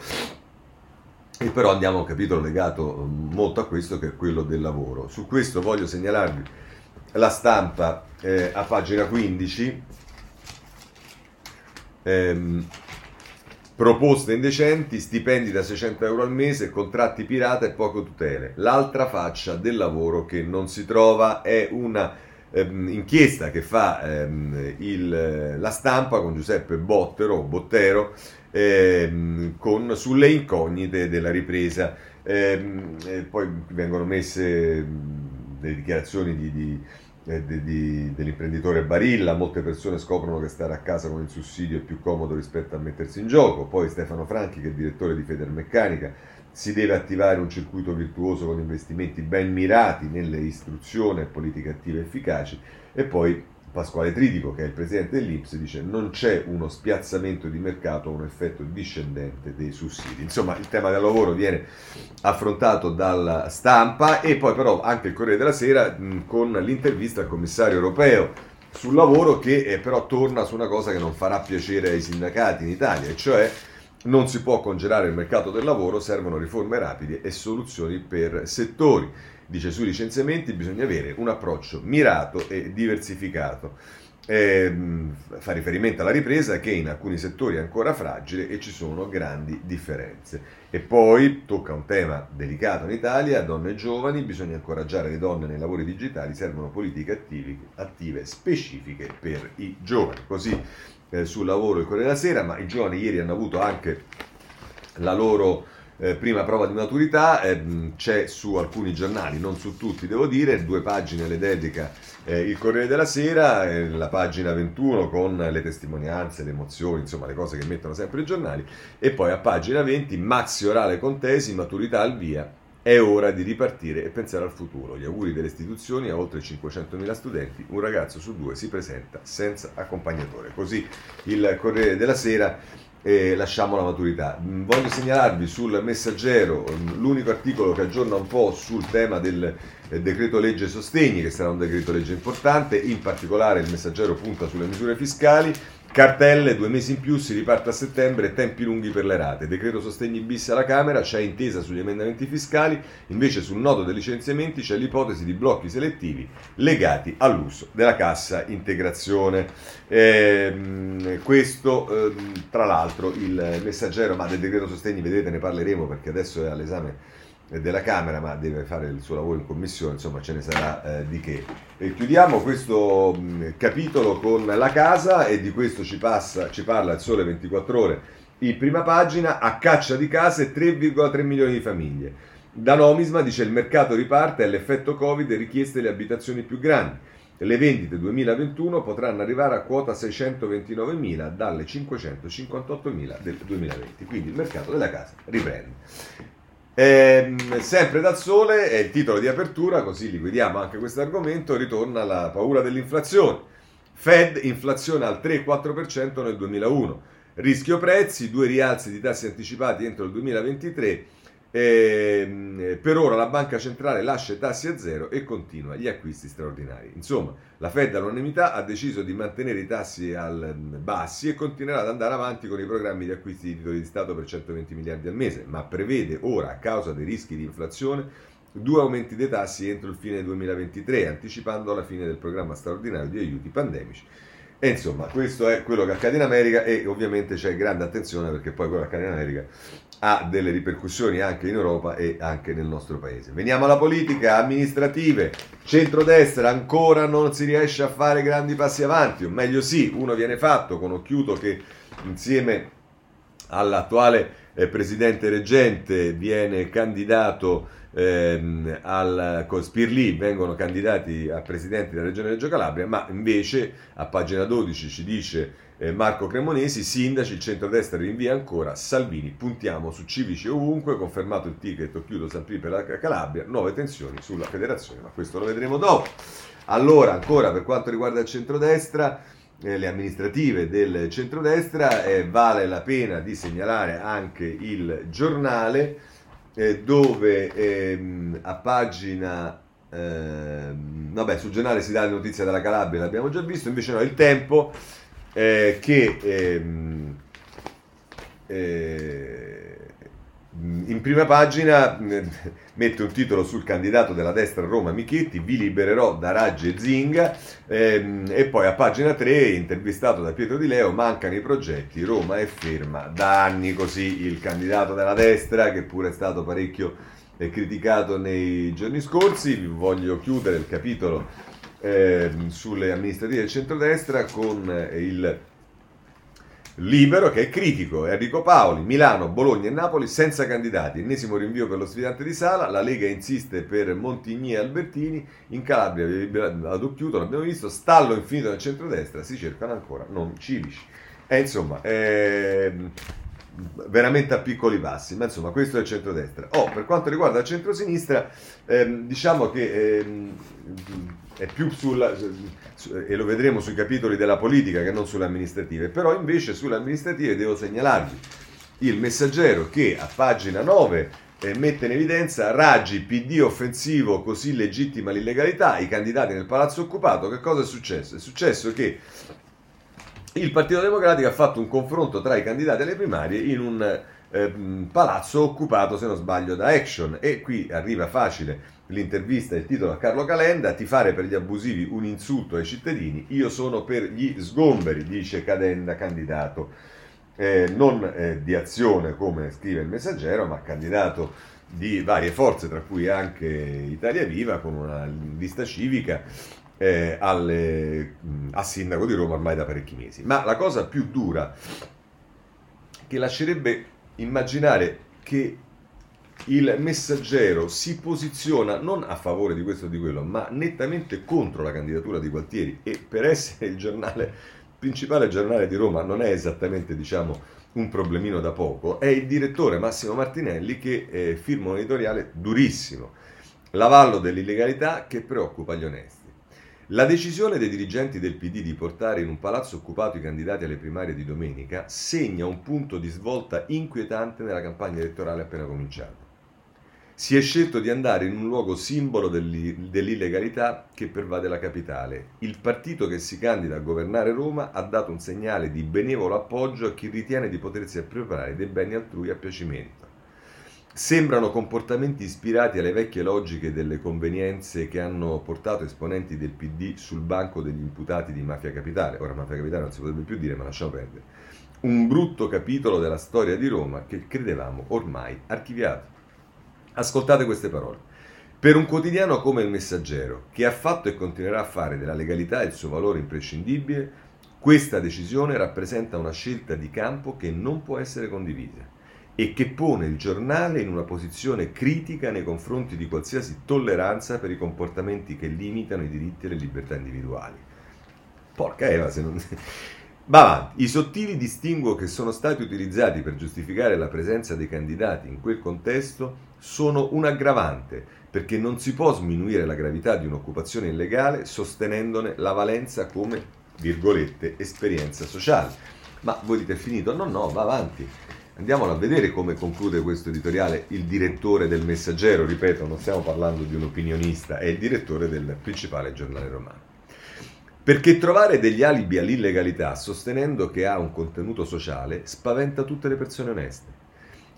E però andiamo a un capitolo legato molto a questo che è quello del lavoro. Su questo voglio segnalarvi la stampa eh, a pagina 15, ehm, proposte indecenti, stipendi da 600 euro al mese, contratti pirata e poco tutele. L'altra faccia del lavoro che non si trova è una ehm, inchiesta che fa ehm, il, la stampa con Giuseppe Bottero, Bottero ehm, con, sulle incognite della ripresa. Ehm, poi vengono messe delle dichiarazioni di, di di, di, dell'imprenditore Barilla, molte persone scoprono che stare a casa con il sussidio è più comodo rispetto a mettersi in gioco, poi Stefano Franchi che è direttore di Federmeccanica si deve attivare un circuito virtuoso con investimenti ben mirati nelle istruzioni e politiche attive efficaci. E poi Pasquale Tridico, che è il presidente dell'Inps, dice non c'è uno spiazzamento di mercato, un effetto discendente dei sussidi. Insomma, il tema del lavoro viene affrontato dalla stampa e poi però anche il Corriere della Sera mh, con l'intervista al commissario europeo sul lavoro che eh, però torna su una cosa che non farà piacere ai sindacati in Italia, e cioè non si può congelare il mercato del lavoro, servono riforme rapide e soluzioni per settori. Dice sui licenziamenti bisogna avere un approccio mirato e diversificato. Eh, fa riferimento alla ripresa che in alcuni settori è ancora fragile e ci sono grandi differenze. E poi tocca un tema delicato in Italia, donne e giovani, bisogna incoraggiare le donne nei lavori digitali, servono politiche attive, attive specifiche per i giovani. Così eh, sul lavoro il Corriere della Sera, ma i giovani ieri hanno avuto anche la loro eh, prima prova di maturità, eh, c'è su alcuni giornali, non su tutti devo dire, due pagine le dedica eh, il Corriere della Sera, eh, la pagina 21 con le testimonianze, le emozioni, insomma le cose che mettono sempre i giornali, e poi a pagina 20 Maxi Orale Contesi, maturità al via, È ora di ripartire e pensare al futuro. Gli auguri delle istituzioni a oltre 500.000 studenti, un ragazzo su due si presenta senza accompagnatore. Così il Corriere della Sera eh, lasciamo la maturità. Mm, voglio segnalarvi sul messaggero mm, l'unico articolo che aggiorna un po' sul tema del eh, decreto legge sostegni, che sarà un decreto legge importante, in particolare il messaggero punta sulle misure fiscali Cartelle, due mesi in più, si riparte a settembre, tempi lunghi per le rate. Decreto sostegni bis alla Camera, c'è intesa sugli emendamenti fiscali, invece sul nodo dei licenziamenti c'è l'ipotesi di blocchi selettivi legati all'uso della cassa integrazione. Eh, questo, eh, tra l'altro, il messaggero, ma del decreto sostegni, vedete, ne parleremo perché adesso è all'esame della Camera, ma deve fare il suo lavoro in commissione, insomma ce ne sarà eh, di che. E chiudiamo questo mh, capitolo con la casa e di questo ci, passa, ci parla il Sole 24 ore in prima pagina, a caccia di case 3,3 milioni di famiglie. Da Nomisma dice il mercato riparte e l'effetto Covid richieste le abitazioni più grandi. Le vendite 2021 potranno arrivare a quota 629.000 dalle 558.000 del 2020, quindi il mercato della casa riprende. Ehm, sempre dal sole è il titolo di apertura, così liquidiamo anche questo argomento. Ritorna la paura dell'inflazione. Fed inflazione al 3-4% nel 2001. Rischio prezzi, due rialzi di tassi anticipati entro il 2023 eh, per ora la banca centrale lascia i tassi a zero e continua gli acquisti straordinari. Insomma, la Fed all'unanimità ha deciso di mantenere i tassi al, bassi e continuerà ad andare avanti con i programmi di acquisti di titoli di Stato per 120 miliardi al mese, ma prevede ora, a causa dei rischi di inflazione, due aumenti dei tassi entro il fine 2023, anticipando la fine del programma straordinario di aiuti pandemici. E insomma, questo è quello che accade in America e ovviamente c'è grande attenzione perché poi quello che accade in America ha delle ripercussioni anche in Europa e anche nel nostro paese. Veniamo alla politica, amministrative, centrodestra ancora non si riesce a fare grandi passi avanti, o meglio sì, uno viene fatto con Occhiuto che insieme all'attuale eh, presidente reggente viene candidato ehm, al, con Spirlì vengono candidati a presidente della regione Reggio Calabria, ma invece a pagina 12 ci dice eh, Marco Cremonesi, sindaci, il centrodestra rinvia ancora, Salvini, puntiamo su civici ovunque, confermato il ticket, chiudo Sampri per la Calabria, nuove tensioni sulla federazione, ma questo lo vedremo dopo. Allora, ancora per quanto riguarda il centrodestra, eh, le amministrative del centrodestra, eh, vale la pena di segnalare anche il giornale eh, dove ehm, a pagina ehm, vabbè sul giornale si dà la notizia della Calabria l'abbiamo già visto invece no il tempo eh, che ehm, eh, in prima pagina [laughs] mette un titolo sul candidato della destra Roma Michetti, vi libererò da Raggi e Zinga, ehm, e poi a pagina 3, intervistato da Pietro Di Leo, mancano i progetti, Roma è ferma da anni così il candidato della destra, che pure è stato parecchio eh, criticato nei giorni scorsi, voglio chiudere il capitolo eh, sulle amministrative del centrodestra con eh, il Libero che è critico, Enrico Paoli, Milano, Bologna e Napoli senza candidati, ennesimo rinvio per lo sfidante di Sala, la Lega insiste per Montigny e Albertini, in Calabria ad Occhiuto, l'abbiamo visto, stallo infinito nel centrodestra, si cercano ancora non civici. E insomma, eh, veramente a piccoli passi, ma insomma questo è il centrodestra. Oh, per quanto riguarda il centrosinistra, ehm, diciamo che ehm, è più sulla, e lo vedremo sui capitoli della politica che non sulle amministrative, però invece sulle amministrative devo segnalarvi il messaggero che a pagina 9 eh, mette in evidenza Raggi, PD offensivo, così legittima l'illegalità, i candidati nel palazzo occupato, che cosa è successo? È successo che il Partito Democratico ha fatto un confronto tra i candidati alle primarie in un eh, palazzo occupato, se non sbaglio, da Action. E qui arriva facile l'intervista, il titolo a Carlo Calenda, ti fare per gli abusivi un insulto ai cittadini, io sono per gli sgomberi, dice Calenda, candidato. Eh, non eh, di azione come scrive il messaggero, ma candidato di varie forze, tra cui anche Italia Viva, con una lista civica eh, alle, a sindaco di Roma ormai da parecchi mesi. Ma la cosa più dura che lascerebbe immaginare che il messaggero si posiziona non a favore di questo o di quello, ma nettamente contro la candidatura di Gualtieri e per essere il giornale principale giornale di Roma non è esattamente, diciamo, un problemino da poco, è il direttore Massimo Martinelli che eh, firma un editoriale durissimo, l'avallo dell'illegalità che preoccupa gli onesti. La decisione dei dirigenti del PD di portare in un palazzo occupato i candidati alle primarie di domenica segna un punto di svolta inquietante nella campagna elettorale appena cominciata si è scelto di andare in un luogo simbolo dell'illegalità che pervade la capitale. Il partito che si candida a governare Roma ha dato un segnale di benevolo appoggio a chi ritiene di potersi appropriare dei beni altrui a piacimento. Sembrano comportamenti ispirati alle vecchie logiche delle convenienze che hanno portato esponenti del PD sul banco degli imputati di Mafia Capitale. Ora Mafia Capitale non si potrebbe più dire, ma lasciamo perdere. Un brutto capitolo della storia di Roma che credevamo ormai archiviato. Ascoltate queste parole. Per un quotidiano come il Messaggero, che ha fatto e continuerà a fare della legalità il suo valore imprescindibile, questa decisione rappresenta una scelta di campo che non può essere condivisa e che pone il giornale in una posizione critica nei confronti di qualsiasi tolleranza per i comportamenti che limitano i diritti e le libertà individuali. Porca Eva, se non... [laughs] Va avanti. I sottili distinguo che sono stati utilizzati per giustificare la presenza dei candidati in quel contesto sono un aggravante, perché non si può sminuire la gravità di un'occupazione illegale sostenendone la valenza come, virgolette, esperienza sociale. Ma voi dite finito? No, no, va avanti. Andiamolo a vedere come conclude questo editoriale il direttore del Messaggero, ripeto, non stiamo parlando di un opinionista, è il direttore del principale giornale romano. Perché trovare degli alibi all'illegalità sostenendo che ha un contenuto sociale spaventa tutte le persone oneste.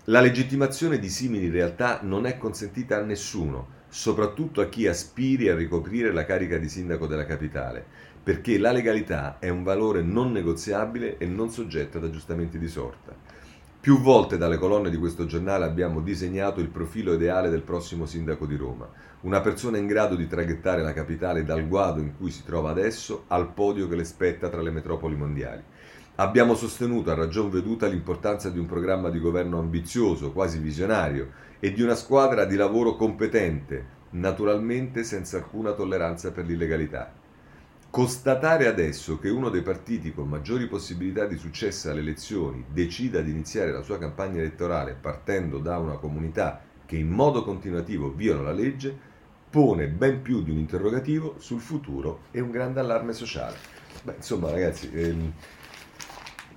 La legittimazione di simili realtà non è consentita a nessuno, soprattutto a chi aspiri a ricoprire la carica di sindaco della capitale, perché la legalità è un valore non negoziabile e non soggetto ad aggiustamenti di sorta. Più volte dalle colonne di questo giornale abbiamo disegnato il profilo ideale del prossimo sindaco di Roma, una persona in grado di traghettare la capitale dal guado in cui si trova adesso al podio che le spetta tra le metropoli mondiali. Abbiamo sostenuto a ragion veduta l'importanza di un programma di governo ambizioso, quasi visionario, e di una squadra di lavoro competente, naturalmente senza alcuna tolleranza per l'illegalità. Constatare adesso che uno dei partiti con maggiori possibilità di successo alle elezioni decida di iniziare la sua campagna elettorale partendo da una comunità che in modo continuativo viola la legge pone ben più di un interrogativo sul futuro e un grande allarme sociale. Beh, insomma, ragazzi, ehm,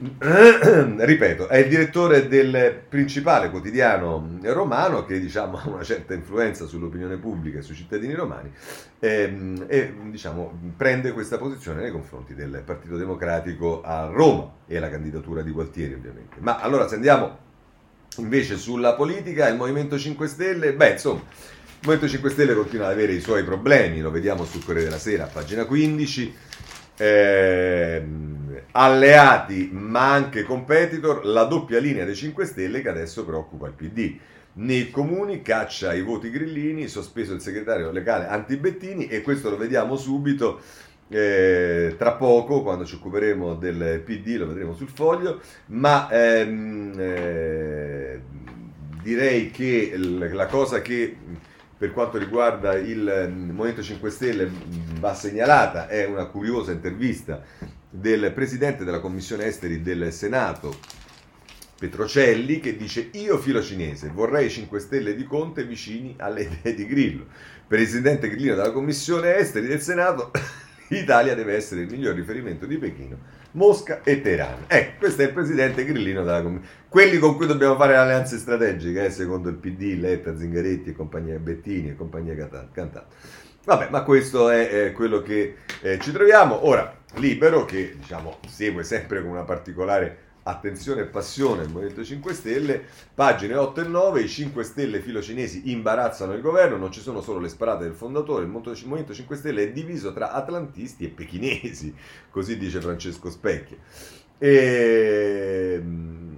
[clears throat] ripeto, è il direttore del principale quotidiano romano che diciamo, [laughs] ha una certa influenza sull'opinione pubblica e sui cittadini romani ehm, e diciamo, prende questa posizione nei confronti del Partito Democratico a Roma e la candidatura di Gualtieri ovviamente. Ma allora se andiamo invece sulla politica, il Movimento 5 Stelle, beh insomma, il Movimento 5 Stelle continua ad avere i suoi problemi, lo vediamo sul Corriere della Sera, pagina 15 eh, alleati ma anche competitor, la doppia linea dei 5 Stelle che adesso preoccupa il PD. Nei comuni caccia i voti grillini, sospeso il segretario legale Antibettini e questo lo vediamo subito eh, tra poco quando ci occuperemo del PD, lo vedremo sul foglio, ma ehm, eh, direi che la cosa che per quanto riguarda il mm, Movimento 5 Stelle mm, va segnalata è una curiosa intervista del presidente della commissione esteri del Senato, Petrocelli, che dice io filo cinese, vorrei 5 Stelle di Conte vicini alle [laughs] idee di Grillo. Presidente Grillino della commissione esteri del Senato, [laughs] l'Italia deve essere il miglior riferimento di Pechino Mosca e Teheran. Ecco, questo è il presidente grillino della Commissione. Quelli con cui dobbiamo fare alleanze strategiche, eh, secondo il PD, Letta, Zingaretti e compagnia Bettini e compagnia Cantata. Vabbè, ma questo è, è quello che eh, ci troviamo. Ora, Libero, che diciamo segue sempre con una particolare attenzione e passione il Movimento 5 Stelle, pagine 8 e 9, i 5 Stelle filocinesi imbarazzano il governo, non ci sono solo le sparate del fondatore, il Movimento 5 Stelle è diviso tra atlantisti e pechinesi, così dice Francesco Specchia. E, ehm,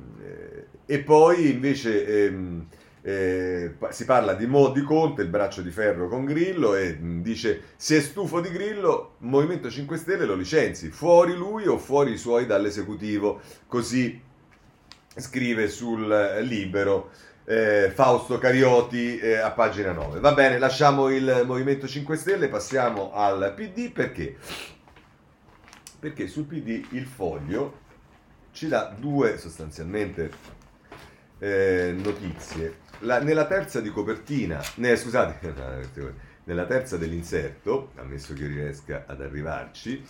e poi invece... Ehm, eh, si parla di Mo di Conte, il braccio di ferro con Grillo e dice se è stufo di Grillo, Movimento 5 Stelle lo licenzi, fuori lui o fuori i suoi dall'esecutivo, così scrive sul Libero eh, Fausto Carioti eh, a pagina 9. Va bene, lasciamo il Movimento 5 Stelle, passiamo al PD perché perché sul PD il foglio ci dà due sostanzialmente eh, notizie. La, nella terza di copertina, ne, scusate, [laughs] nella terza dell'inserto, ammesso che riesca ad arrivarci,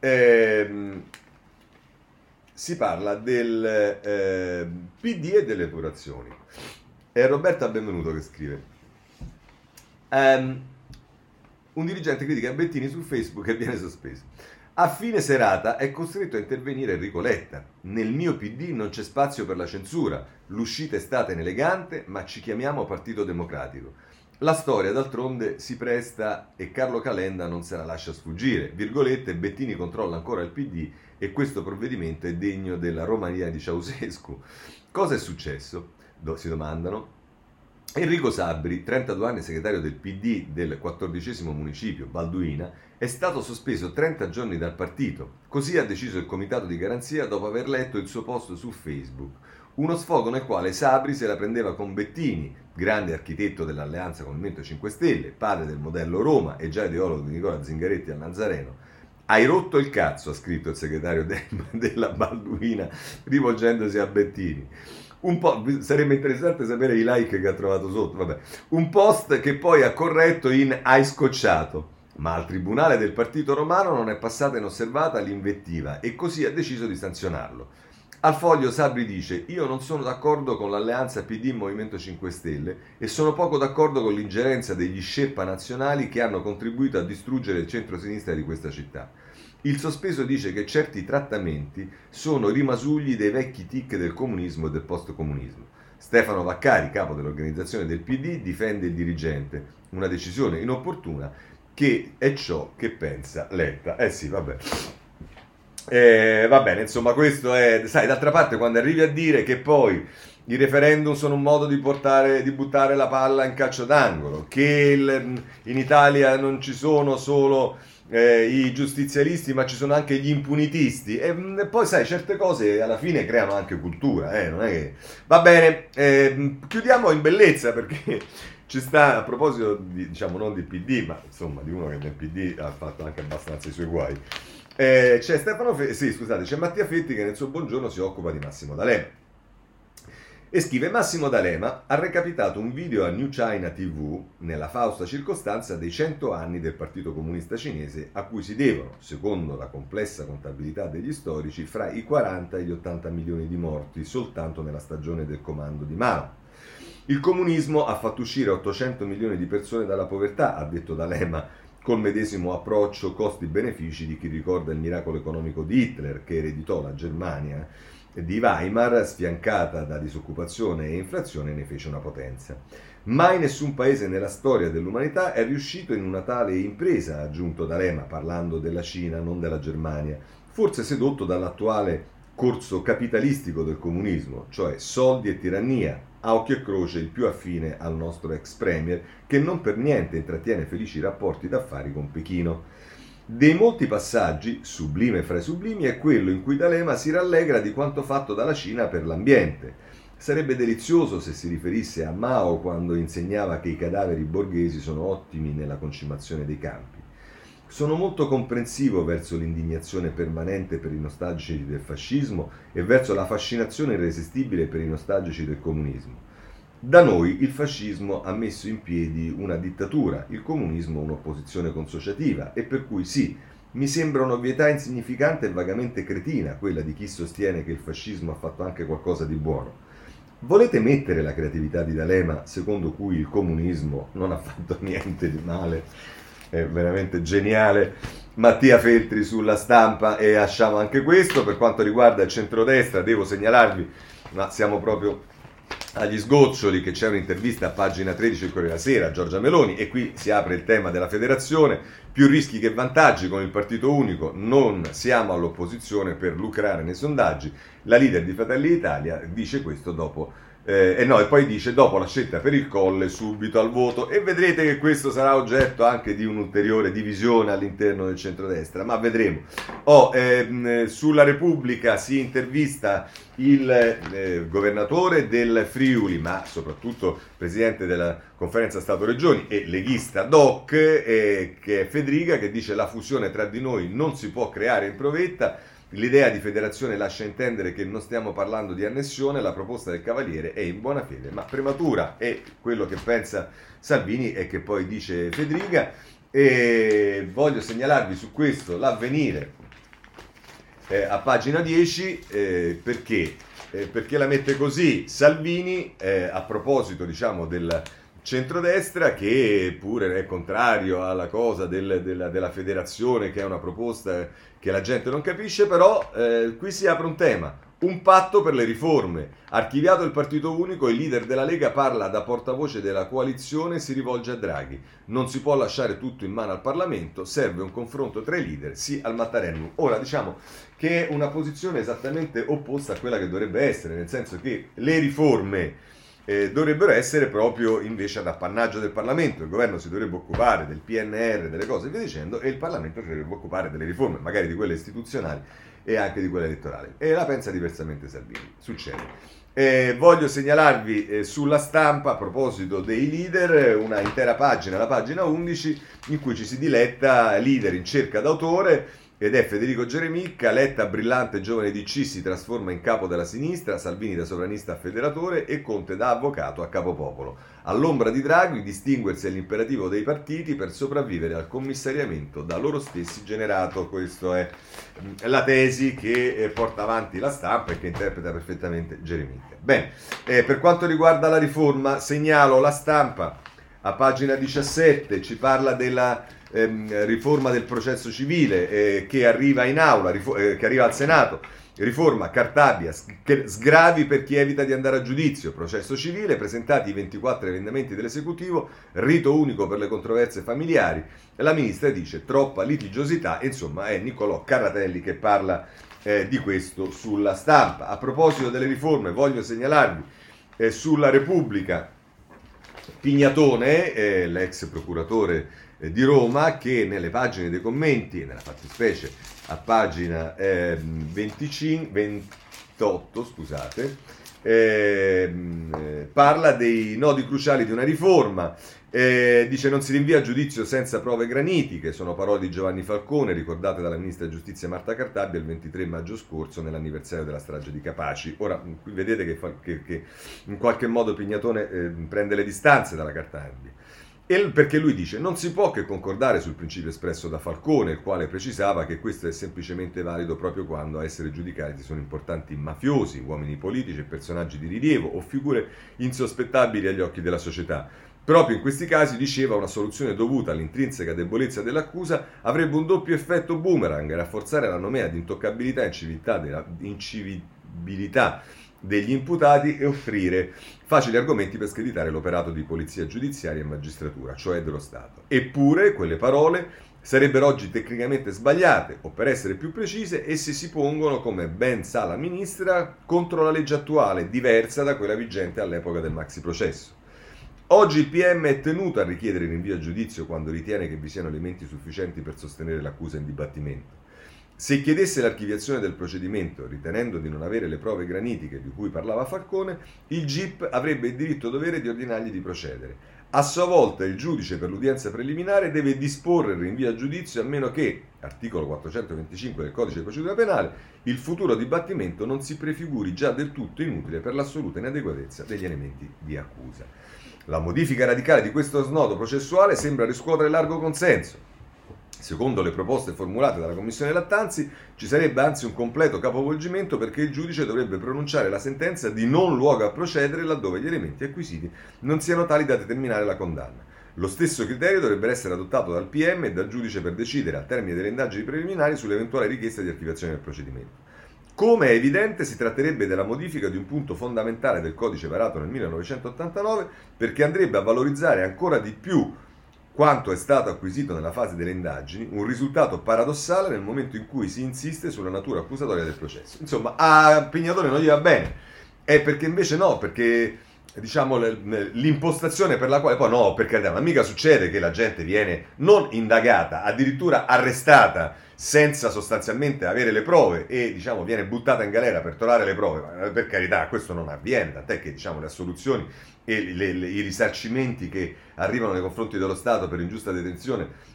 ehm, si parla del eh, PD e delle epurazioni. È Roberta Benvenuto che scrive. Um, un dirigente critica Bettini su Facebook e viene sospeso. A fine serata è costretto a intervenire Enrico Letta. Nel mio PD non c'è spazio per la censura. L'uscita è stata inelegante, ma ci chiamiamo Partito Democratico. La storia, d'altronde, si presta e Carlo Calenda non se la lascia sfuggire. Virgolette, Bettini controlla ancora il PD e questo provvedimento è degno della Romania di Ceausescu. Cosa è successo? Si domandano. Enrico Sabri, 32 anni segretario del PD del 14 municipio, Balduina, è stato sospeso 30 giorni dal partito. Così ha deciso il comitato di garanzia dopo aver letto il suo post su Facebook. Uno sfogo nel quale Sabri se la prendeva con Bettini, grande architetto dell'alleanza con il Movimento 5 Stelle, padre del modello Roma e già ideologo di Nicola Zingaretti al Nazareno. Hai rotto il cazzo, ha scritto il segretario de- [laughs] della Balduina rivolgendosi a Bettini. Un po', sarebbe interessante sapere i like che ha trovato sotto. Vabbè. Un post che poi ha corretto in hai scocciato. Ma al tribunale del partito romano non è passata inosservata l'invettiva e così ha deciso di sanzionarlo. Al foglio Sabri dice: Io non sono d'accordo con l'alleanza PD Movimento 5 Stelle e sono poco d'accordo con l'ingerenza degli scerpa nazionali che hanno contribuito a distruggere il centro-sinistra di questa città. Il sospeso dice che certi trattamenti sono rimasugli dei vecchi tic del comunismo e del post-comunismo. Stefano Vaccari, capo dell'organizzazione del PD, difende il dirigente, una decisione inopportuna che è ciò che pensa Letta. Eh sì, vabbè. Eh, va bene, insomma, questo è. Sai, d'altra parte, quando arrivi a dire che poi i referendum sono un modo di, portare, di buttare la palla in calcio d'angolo, che il, in Italia non ci sono solo eh, i giustizialisti, ma ci sono anche gli impunitisti. E, mm, e, poi, sai, certe cose alla fine creano anche cultura, eh, non è che... Va bene, eh, chiudiamo in bellezza perché [laughs] ci sta, a proposito di, diciamo, non di PD, ma insomma, di uno che nel PD ha fatto anche abbastanza i suoi guai. Eh, c'è Stefano Fe- sì, scusate, c'è Mattia Fetti che nel suo buongiorno si occupa di Massimo D'Alema. E scrive Massimo D'Alema ha recapitato un video a New China TV nella fausta circostanza dei 100 anni del Partito Comunista Cinese a cui si devono, secondo la complessa contabilità degli storici, fra i 40 e gli 80 milioni di morti soltanto nella stagione del comando di Mao. Il comunismo ha fatto uscire 800 milioni di persone dalla povertà, ha detto D'Alema col medesimo approccio costi-benefici di chi ricorda il miracolo economico di Hitler che ereditò la Germania di Weimar, sfiancata da disoccupazione e inflazione, ne fece una potenza. Mai nessun paese nella storia dell'umanità è riuscito in una tale impresa, ha aggiunto D'Alema, parlando della Cina, non della Germania, forse sedotto dall'attuale corso capitalistico del comunismo, cioè soldi e tirannia, a occhio e croce il più affine al nostro ex premier, che non per niente intrattiene felici rapporti d'affari con Pechino. Dei molti passaggi, sublime fra i sublimi, è quello in cui D'Alema si rallegra di quanto fatto dalla Cina per l'ambiente. Sarebbe delizioso se si riferisse a Mao quando insegnava che i cadaveri borghesi sono ottimi nella concimazione dei campi. Sono molto comprensivo verso l'indignazione permanente per i nostalgici del fascismo e verso la fascinazione irresistibile per i nostalgici del comunismo. Da noi il fascismo ha messo in piedi una dittatura, il comunismo un'opposizione consociativa e per cui sì, mi sembra un'ovvietà insignificante e vagamente cretina quella di chi sostiene che il fascismo ha fatto anche qualcosa di buono. Volete mettere la creatività di D'Alema secondo cui il comunismo non ha fatto [laughs] niente di male è veramente geniale. Mattia Feltri sulla stampa e lasciamo anche questo. Per quanto riguarda il centrodestra, devo segnalarvi, ma siamo proprio agli sgoccioli che c'è un'intervista a pagina 13 del Corriere della Sera a Giorgia Meloni e qui si apre il tema della federazione, più rischi che vantaggi con il partito unico, non siamo all'opposizione per lucrare nei sondaggi, la leader di Fratelli d'Italia dice questo dopo Eh, e no, e poi dice dopo la scelta per il colle subito al voto e vedrete che questo sarà oggetto anche di un'ulteriore divisione all'interno del centrodestra, ma vedremo. Oh, ehm, sulla Repubblica si intervista il eh, governatore del Friuli, ma soprattutto presidente della conferenza Stato-Regioni e leghista DOC, eh, che è Federica, che dice la fusione tra di noi non si può creare in provetta L'idea di federazione lascia intendere che non stiamo parlando di annessione, la proposta del Cavaliere è in buona fede, ma prematura e quello che pensa Salvini e che poi dice Federica. E voglio segnalarvi su questo l'avvenire eh, a pagina 10 eh, perché? Eh, perché la mette così Salvini eh, a proposito diciamo del centrodestra che pure è contrario alla cosa del, della, della, federazione che è una proposta che la gente non capisce, però eh, qui si apre un tema, un patto per le riforme. Archiviato il partito unico, il leader della Lega parla da portavoce della coalizione e si rivolge a Draghi. Non si può lasciare tutto in mano al Parlamento, serve un confronto tra i leader, sì al Mattarellum. Ora diciamo che è una posizione esattamente opposta a quella che dovrebbe essere, nel senso che le riforme eh, dovrebbero essere proprio invece ad appannaggio del Parlamento. Il governo si dovrebbe occupare del PNR, delle cose via dicendo, e il Parlamento si dovrebbe occupare delle riforme, magari di quelle istituzionali e anche di quelle elettorali. E la pensa diversamente Salvini. Succede. Eh, voglio segnalarvi eh, sulla stampa, a proposito dei leader, una intera pagina, la pagina 11, in cui ci si diletta leader in cerca d'autore ed è Federico Geremicca, Letta brillante giovane DC si trasforma in capo della sinistra, Salvini da sovranista a federatore e Conte da avvocato a capopopolo. All'ombra di Draghi distinguersi è l'imperativo dei partiti per sopravvivere al commissariamento da loro stessi generato. Questa è mm, la tesi che eh, porta avanti la stampa e che interpreta perfettamente Geremicca. Bene, eh, per quanto riguarda la riforma, segnalo la stampa a pagina 17, ci parla della ehm, riforma del processo civile eh, che arriva in aula, rifo- eh, che arriva al Senato, riforma Cartabia, sgravi per chi evita di andare a giudizio, processo civile, presentati i 24 emendamenti dell'esecutivo, rito unico per le controversie familiari. La ministra dice troppa litigiosità, insomma è Niccolò Carratelli che parla eh, di questo sulla stampa. A proposito delle riforme, voglio segnalarvi eh, sulla Repubblica Pignatone, eh, l'ex procuratore di Roma che nelle pagine dei commenti, nella fattispecie a pagina eh, 25, 28, scusate, ehm, eh, parla dei nodi cruciali di una riforma. Eh, dice non si rinvia a giudizio senza prove granitiche, sono parole di Giovanni Falcone ricordate dalla ministra di giustizia Marta Cartabia il 23 maggio scorso nell'anniversario della strage di Capaci. Ora qui vedete che, che, che in qualche modo Pignatone eh, prende le distanze dalla Cartabia. E perché lui dice non si può che concordare sul principio espresso da Falcone, il quale precisava che questo è semplicemente valido proprio quando a essere giudicati sono importanti mafiosi, uomini politici personaggi di rilievo o figure insospettabili agli occhi della società. Proprio in questi casi, diceva, una soluzione dovuta all'intrinseca debolezza dell'accusa avrebbe un doppio effetto boomerang, rafforzare la nomea di intoccabilità e incivibilità degli imputati e offrire facili argomenti per screditare l'operato di polizia giudiziaria e magistratura, cioè dello Stato. Eppure quelle parole sarebbero oggi tecnicamente sbagliate o per essere più precise esse si pongono, come ben sa la ministra, contro la legge attuale, diversa da quella vigente all'epoca del maxi processo. Oggi il PM è tenuto a richiedere rinvio a giudizio quando ritiene che vi siano elementi sufficienti per sostenere l'accusa in dibattimento. Se chiedesse l'archiviazione del procedimento, ritenendo di non avere le prove granitiche di cui parlava Falcone, il GIP avrebbe il diritto dovere di ordinargli di procedere. A sua volta il giudice per l'udienza preliminare deve disporre il rinvio a giudizio a meno che, articolo 425 del codice di procedura penale, il futuro dibattimento non si prefiguri già del tutto inutile per l'assoluta inadeguatezza degli elementi di accusa. La modifica radicale di questo snodo processuale sembra riscuotere largo consenso. Secondo le proposte formulate dalla Commissione Lattanzi, ci sarebbe anzi un completo capovolgimento perché il giudice dovrebbe pronunciare la sentenza di non luogo a procedere laddove gli elementi acquisiti non siano tali da determinare la condanna. Lo stesso criterio dovrebbe essere adottato dal PM e dal giudice per decidere, al termine delle indagini preliminari, sull'eventuale richiesta di archiviazione del procedimento. Come è evidente, si tratterebbe della modifica di un punto fondamentale del codice varato nel 1989 perché andrebbe a valorizzare ancora di più quanto è stato acquisito nella fase delle indagini, un risultato paradossale nel momento in cui si insiste sulla natura accusatoria del processo. Insomma, a Pignatone non gli va bene è perché invece no, perché diciamo l'impostazione per la quale poi no, per carità, ma mica succede che la gente viene non indagata, addirittura arrestata senza sostanzialmente avere le prove e diciamo viene buttata in galera per trovare le prove, ma per carità questo non avviene, tant'è che diciamo le assoluzioni e le, le, i risarcimenti che arrivano nei confronti dello Stato per ingiusta detenzione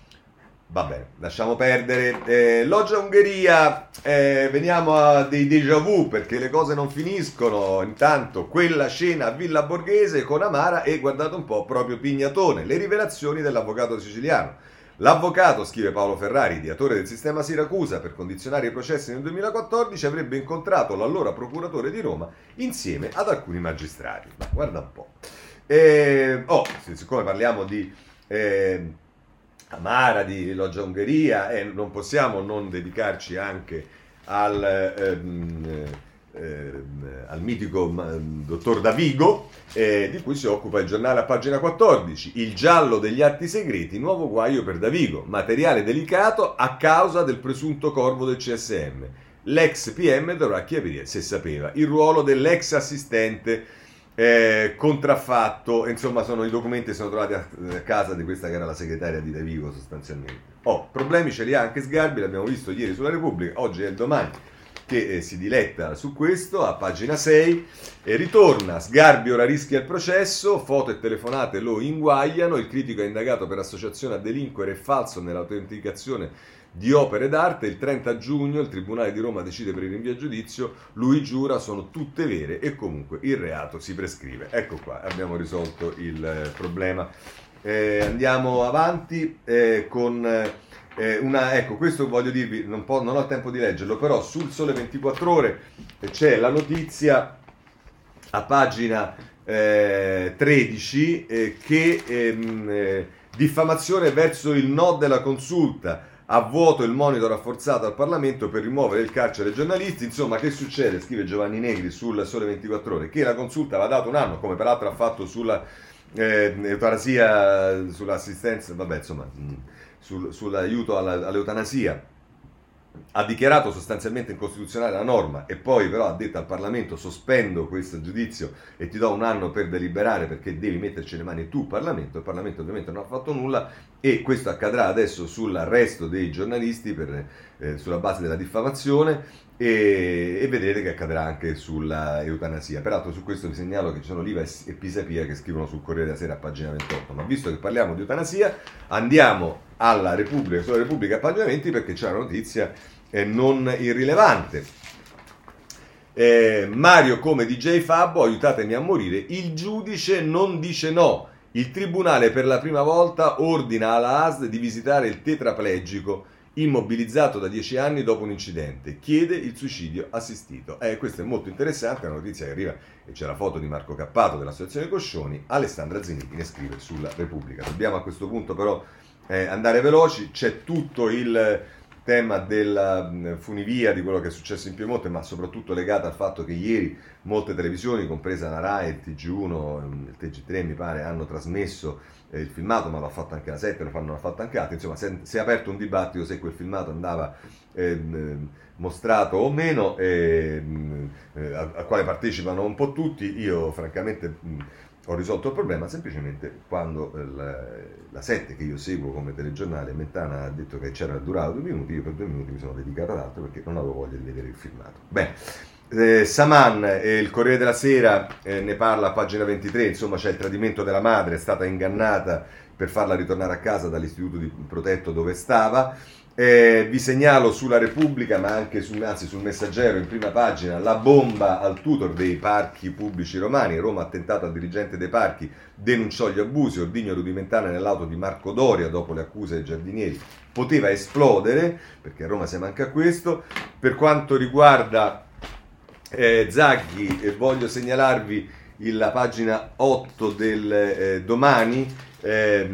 Va bene, lasciamo perdere. Eh, Loggia Ungheria, eh, veniamo a dei déjà vu perché le cose non finiscono. Intanto quella cena a Villa Borghese con Amara e guardate un po' proprio Pignatone, le rivelazioni dell'avvocato siciliano. L'avvocato, scrive Paolo Ferrari, ideatore del sistema Siracusa per condizionare i processi nel 2014, avrebbe incontrato l'allora procuratore di Roma insieme ad alcuni magistrati. Ma guarda un po'. Eh, oh, siccome parliamo di... Eh, amara di Loggia Ungheria e non possiamo non dedicarci anche al, ehm, ehm, al mitico dottor Davigo eh, di cui si occupa il giornale a pagina 14 il giallo degli atti segreti nuovo guaio per Davigo materiale delicato a causa del presunto corvo del CSM l'ex PM dovrà chiarire se sapeva il ruolo dell'ex assistente eh, contraffatto, insomma sono i documenti che sono trovati a, a, casa di questa che era la segretaria di De Vigo sostanzialmente. Oh, problemi ce li ha anche Sgarbi, l'abbiamo visto ieri sulla Repubblica, oggi è il domani che eh, si diletta su questo a pagina 6 e ritorna Sgarbi ora rischia il processo foto e telefonate lo inguagliano il critico è indagato per associazione a delinquere e falso nell'autenticazione di opere d'arte. Il 30 giugno il Tribunale di Roma decide per il rinvio a giudizio, lui giura sono tutte vere e comunque il reato si prescrive. Ecco qua, abbiamo risolto il eh, problema. Eh, andiamo avanti eh, con eh, una, ecco, questo voglio dirvi, non, po- non ho tempo di leggerlo, però sul Sole 24 Ore c'è la notizia a pagina 13 eh, che ehm, eh, diffamazione verso il no della consulta a vuoto il monito rafforzato al Parlamento per rimuovere il carcere ai giornalisti. Insomma, che succede? Scrive Giovanni Negri sul Sole 24 Ore, che la consulta va dato un anno, come peraltro ha fatto sulla eh, eutanasia, sull'assistenza, vabbè, insomma, sul, sull'aiuto alla, all'eutanasia ha dichiarato sostanzialmente incostituzionale la norma e poi però ha detto al Parlamento sospendo questo giudizio e ti do un anno per deliberare perché devi metterci le mani tu Parlamento, il Parlamento ovviamente non ha fatto nulla e questo accadrà adesso sull'arresto dei giornalisti per, eh, sulla base della diffamazione e, e, vedrete che accadrà anche sulla eutanasia. Peraltro su questo vi segnalo che ci sono Liva e Pisapia che scrivono sul Corriere della Sera a pagina 28, ma visto che parliamo di eutanasia andiamo alla Repubblica, sulla Repubblica a pagina 20 perché c'è una notizia eh, non irrilevante. Eh, Mario come DJ Fabbo, aiutatemi a morire, il giudice non dice no. Il tribunale per la prima volta ordina alla ASD di visitare il tetraplegico immobilizzato da 10 anni dopo un incidente. Chiede il suicidio assistito. Eh, questo è molto interessante, è una notizia che arriva e c'è la foto di Marco Cappato dell'associazione Coscioni. Alessandra Zenichi ne scrive sulla Repubblica. Dobbiamo a questo punto però eh, andare veloci, c'è tutto il tema della funivia, di quello che è successo in Piemonte, ma soprattutto legato al fatto che ieri molte televisioni, compresa la RAI, il TG1, il TG3 mi pare, hanno trasmesso eh, il filmato, ma l'ha fatto anche la 7, lo fanno, l'ha fatto anche altri, insomma si è, aperto un dibattito se quel filmato andava eh, mostrato o meno, eh, al, al quale partecipano un po' tutti, io francamente... Ho risolto il problema semplicemente quando eh, la, la 7 che io seguo come telegiornale Mentana ha detto che c'era durato due minuti, io per due minuti mi sono dedicato ad altro perché non avevo voglia di vedere il filmato. Bene, eh, Saman, eh, il Corriere della Sera eh, ne parla a pagina 23, insomma c'è il tradimento della madre, è stata ingannata per farla ritornare a casa dall'istituto di protetto dove stava. Eh, vi segnalo sulla Repubblica, ma anche su, anzi, sul Messaggero in prima pagina, la bomba al tutor dei parchi pubblici romani. Roma attentato al dirigente dei parchi, denunciò gli abusi, ordigno rudimentale nell'auto di Marco Doria dopo le accuse ai giardinieri. Poteva esplodere, perché a Roma si manca questo. Per quanto riguarda eh, Zaghi, eh, voglio segnalarvi la pagina 8 del eh, domani eh,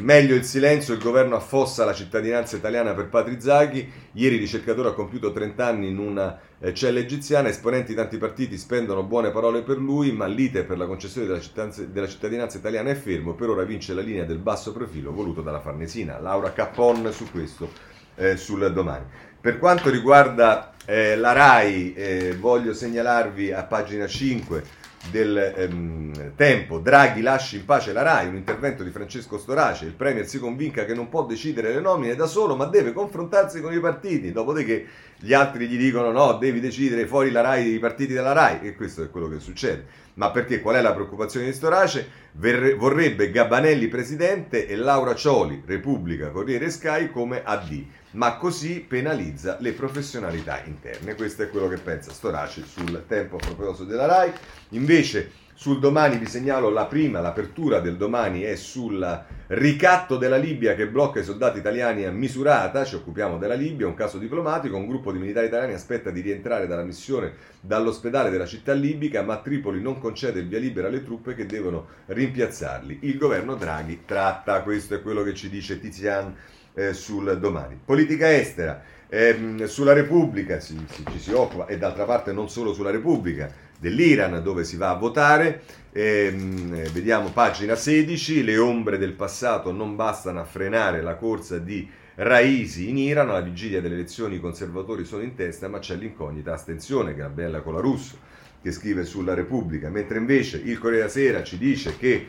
meglio il silenzio, il governo affossa la cittadinanza italiana per Patri Zaghi. Ieri il ricercatore ha compiuto 30 anni in una eh, cella egiziana. Esponenti di tanti partiti spendono buone parole per lui, ma l'ite per la concessione della cittadinanza, della cittadinanza, italiana è fermo. Per ora vince la linea del basso profilo voluto dalla Farnesina. Laura Cappon su questo, eh, sul domani. Per quanto riguarda Eh, la RAI, eh, voglio segnalarvi a pagina 5 del ehm, tempo, Draghi lasci in pace la RAI, un intervento di Francesco Storace, il Premier si convinca che non può decidere le nomine da solo ma deve confrontarsi con i partiti, dopodiché gli altri gli dicono no, devi decidere fuori la RAI, i partiti della RAI e questo è quello che succede. Ma perché? Qual è la preoccupazione di Storace? Verre, vorrebbe Gabanelli presidente e Laura Cioli, Repubblica, Corriere Sky come AD ma così penalizza le professionalità interne. Questo è quello che pensa Storaci sul tempo a proposito della RAI. Invece sul domani vi segnalo la prima, l'apertura del domani è sul ricatto della Libia che blocca i soldati italiani a misurata, ci occupiamo della Libia, un caso diplomatico, un gruppo di militari italiani aspetta di rientrare dalla missione dall'ospedale della città libica, ma Tripoli non concede il via libera alle truppe che devono rimpiazzarli. Il governo Draghi tratta, questo è quello che ci dice Tizian eh, sul domani. Politica estera, ehm, sulla Repubblica ci, ci si occupa e d'altra parte non solo sulla Repubblica, dell'Iran dove si va a votare. Ehm, vediamo pagina 16, le ombre del passato non bastano a frenare la corsa di Raisi in Iran, alla vigilia delle elezioni i conservatori sono in testa, ma c'è l'incognita astensione che è la bella con la Russo che scrive sulla Repubblica, mentre invece il Corriere Sera ci dice che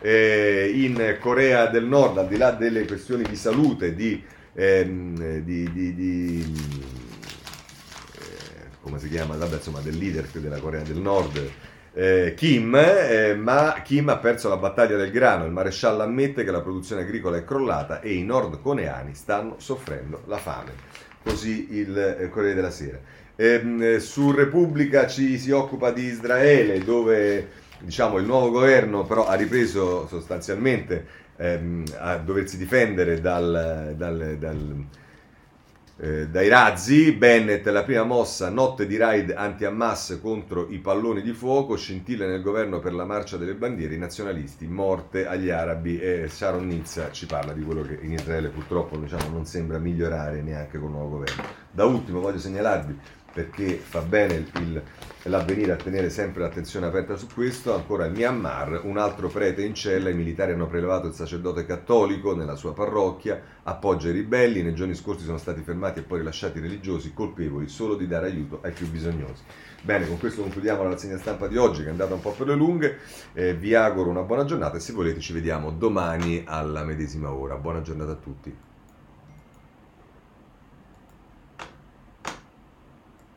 eh, in Corea del Nord, al di là delle questioni di salute, di, ehm, di, di, di eh, come si chiama, Vabbè, insomma, del leader della Corea del Nord, eh, Kim, eh, ma Kim ha perso la battaglia del grano. Il maresciallo ammette che la produzione agricola è crollata e i nordcoreani stanno soffrendo la fame. Così il eh, Corriere della Sera. Eh, su Repubblica ci si occupa di Israele, dove diciamo, il nuovo governo però ha ripreso sostanzialmente ehm, a doversi difendere dal, dal, dal, eh, dai razzi. Bennett, la prima mossa, notte di raid anti-Hamas contro i palloni di fuoco, scintille nel governo per la marcia delle bandiere, i nazionalisti, morte agli arabi e Sharon Nizza ci parla di quello che in Israele purtroppo diciamo, non sembra migliorare neanche con il nuovo governo. Da ultimo voglio segnalarvi perché fa bene il, l'avvenire a tenere sempre l'attenzione aperta su questo. Ancora il Myanmar, un altro prete in cella, i militari hanno prelevato il sacerdote cattolico nella sua parrocchia, appoggia i ribelli, nei giorni scorsi sono stati fermati e poi rilasciati religiosi colpevoli solo di dare aiuto ai più bisognosi. Bene, con questo concludiamo la rassegna stampa di oggi che è andata un po' per le lunghe, eh, vi auguro una buona giornata e se volete ci vediamo domani alla medesima ora. Buona giornata a tutti.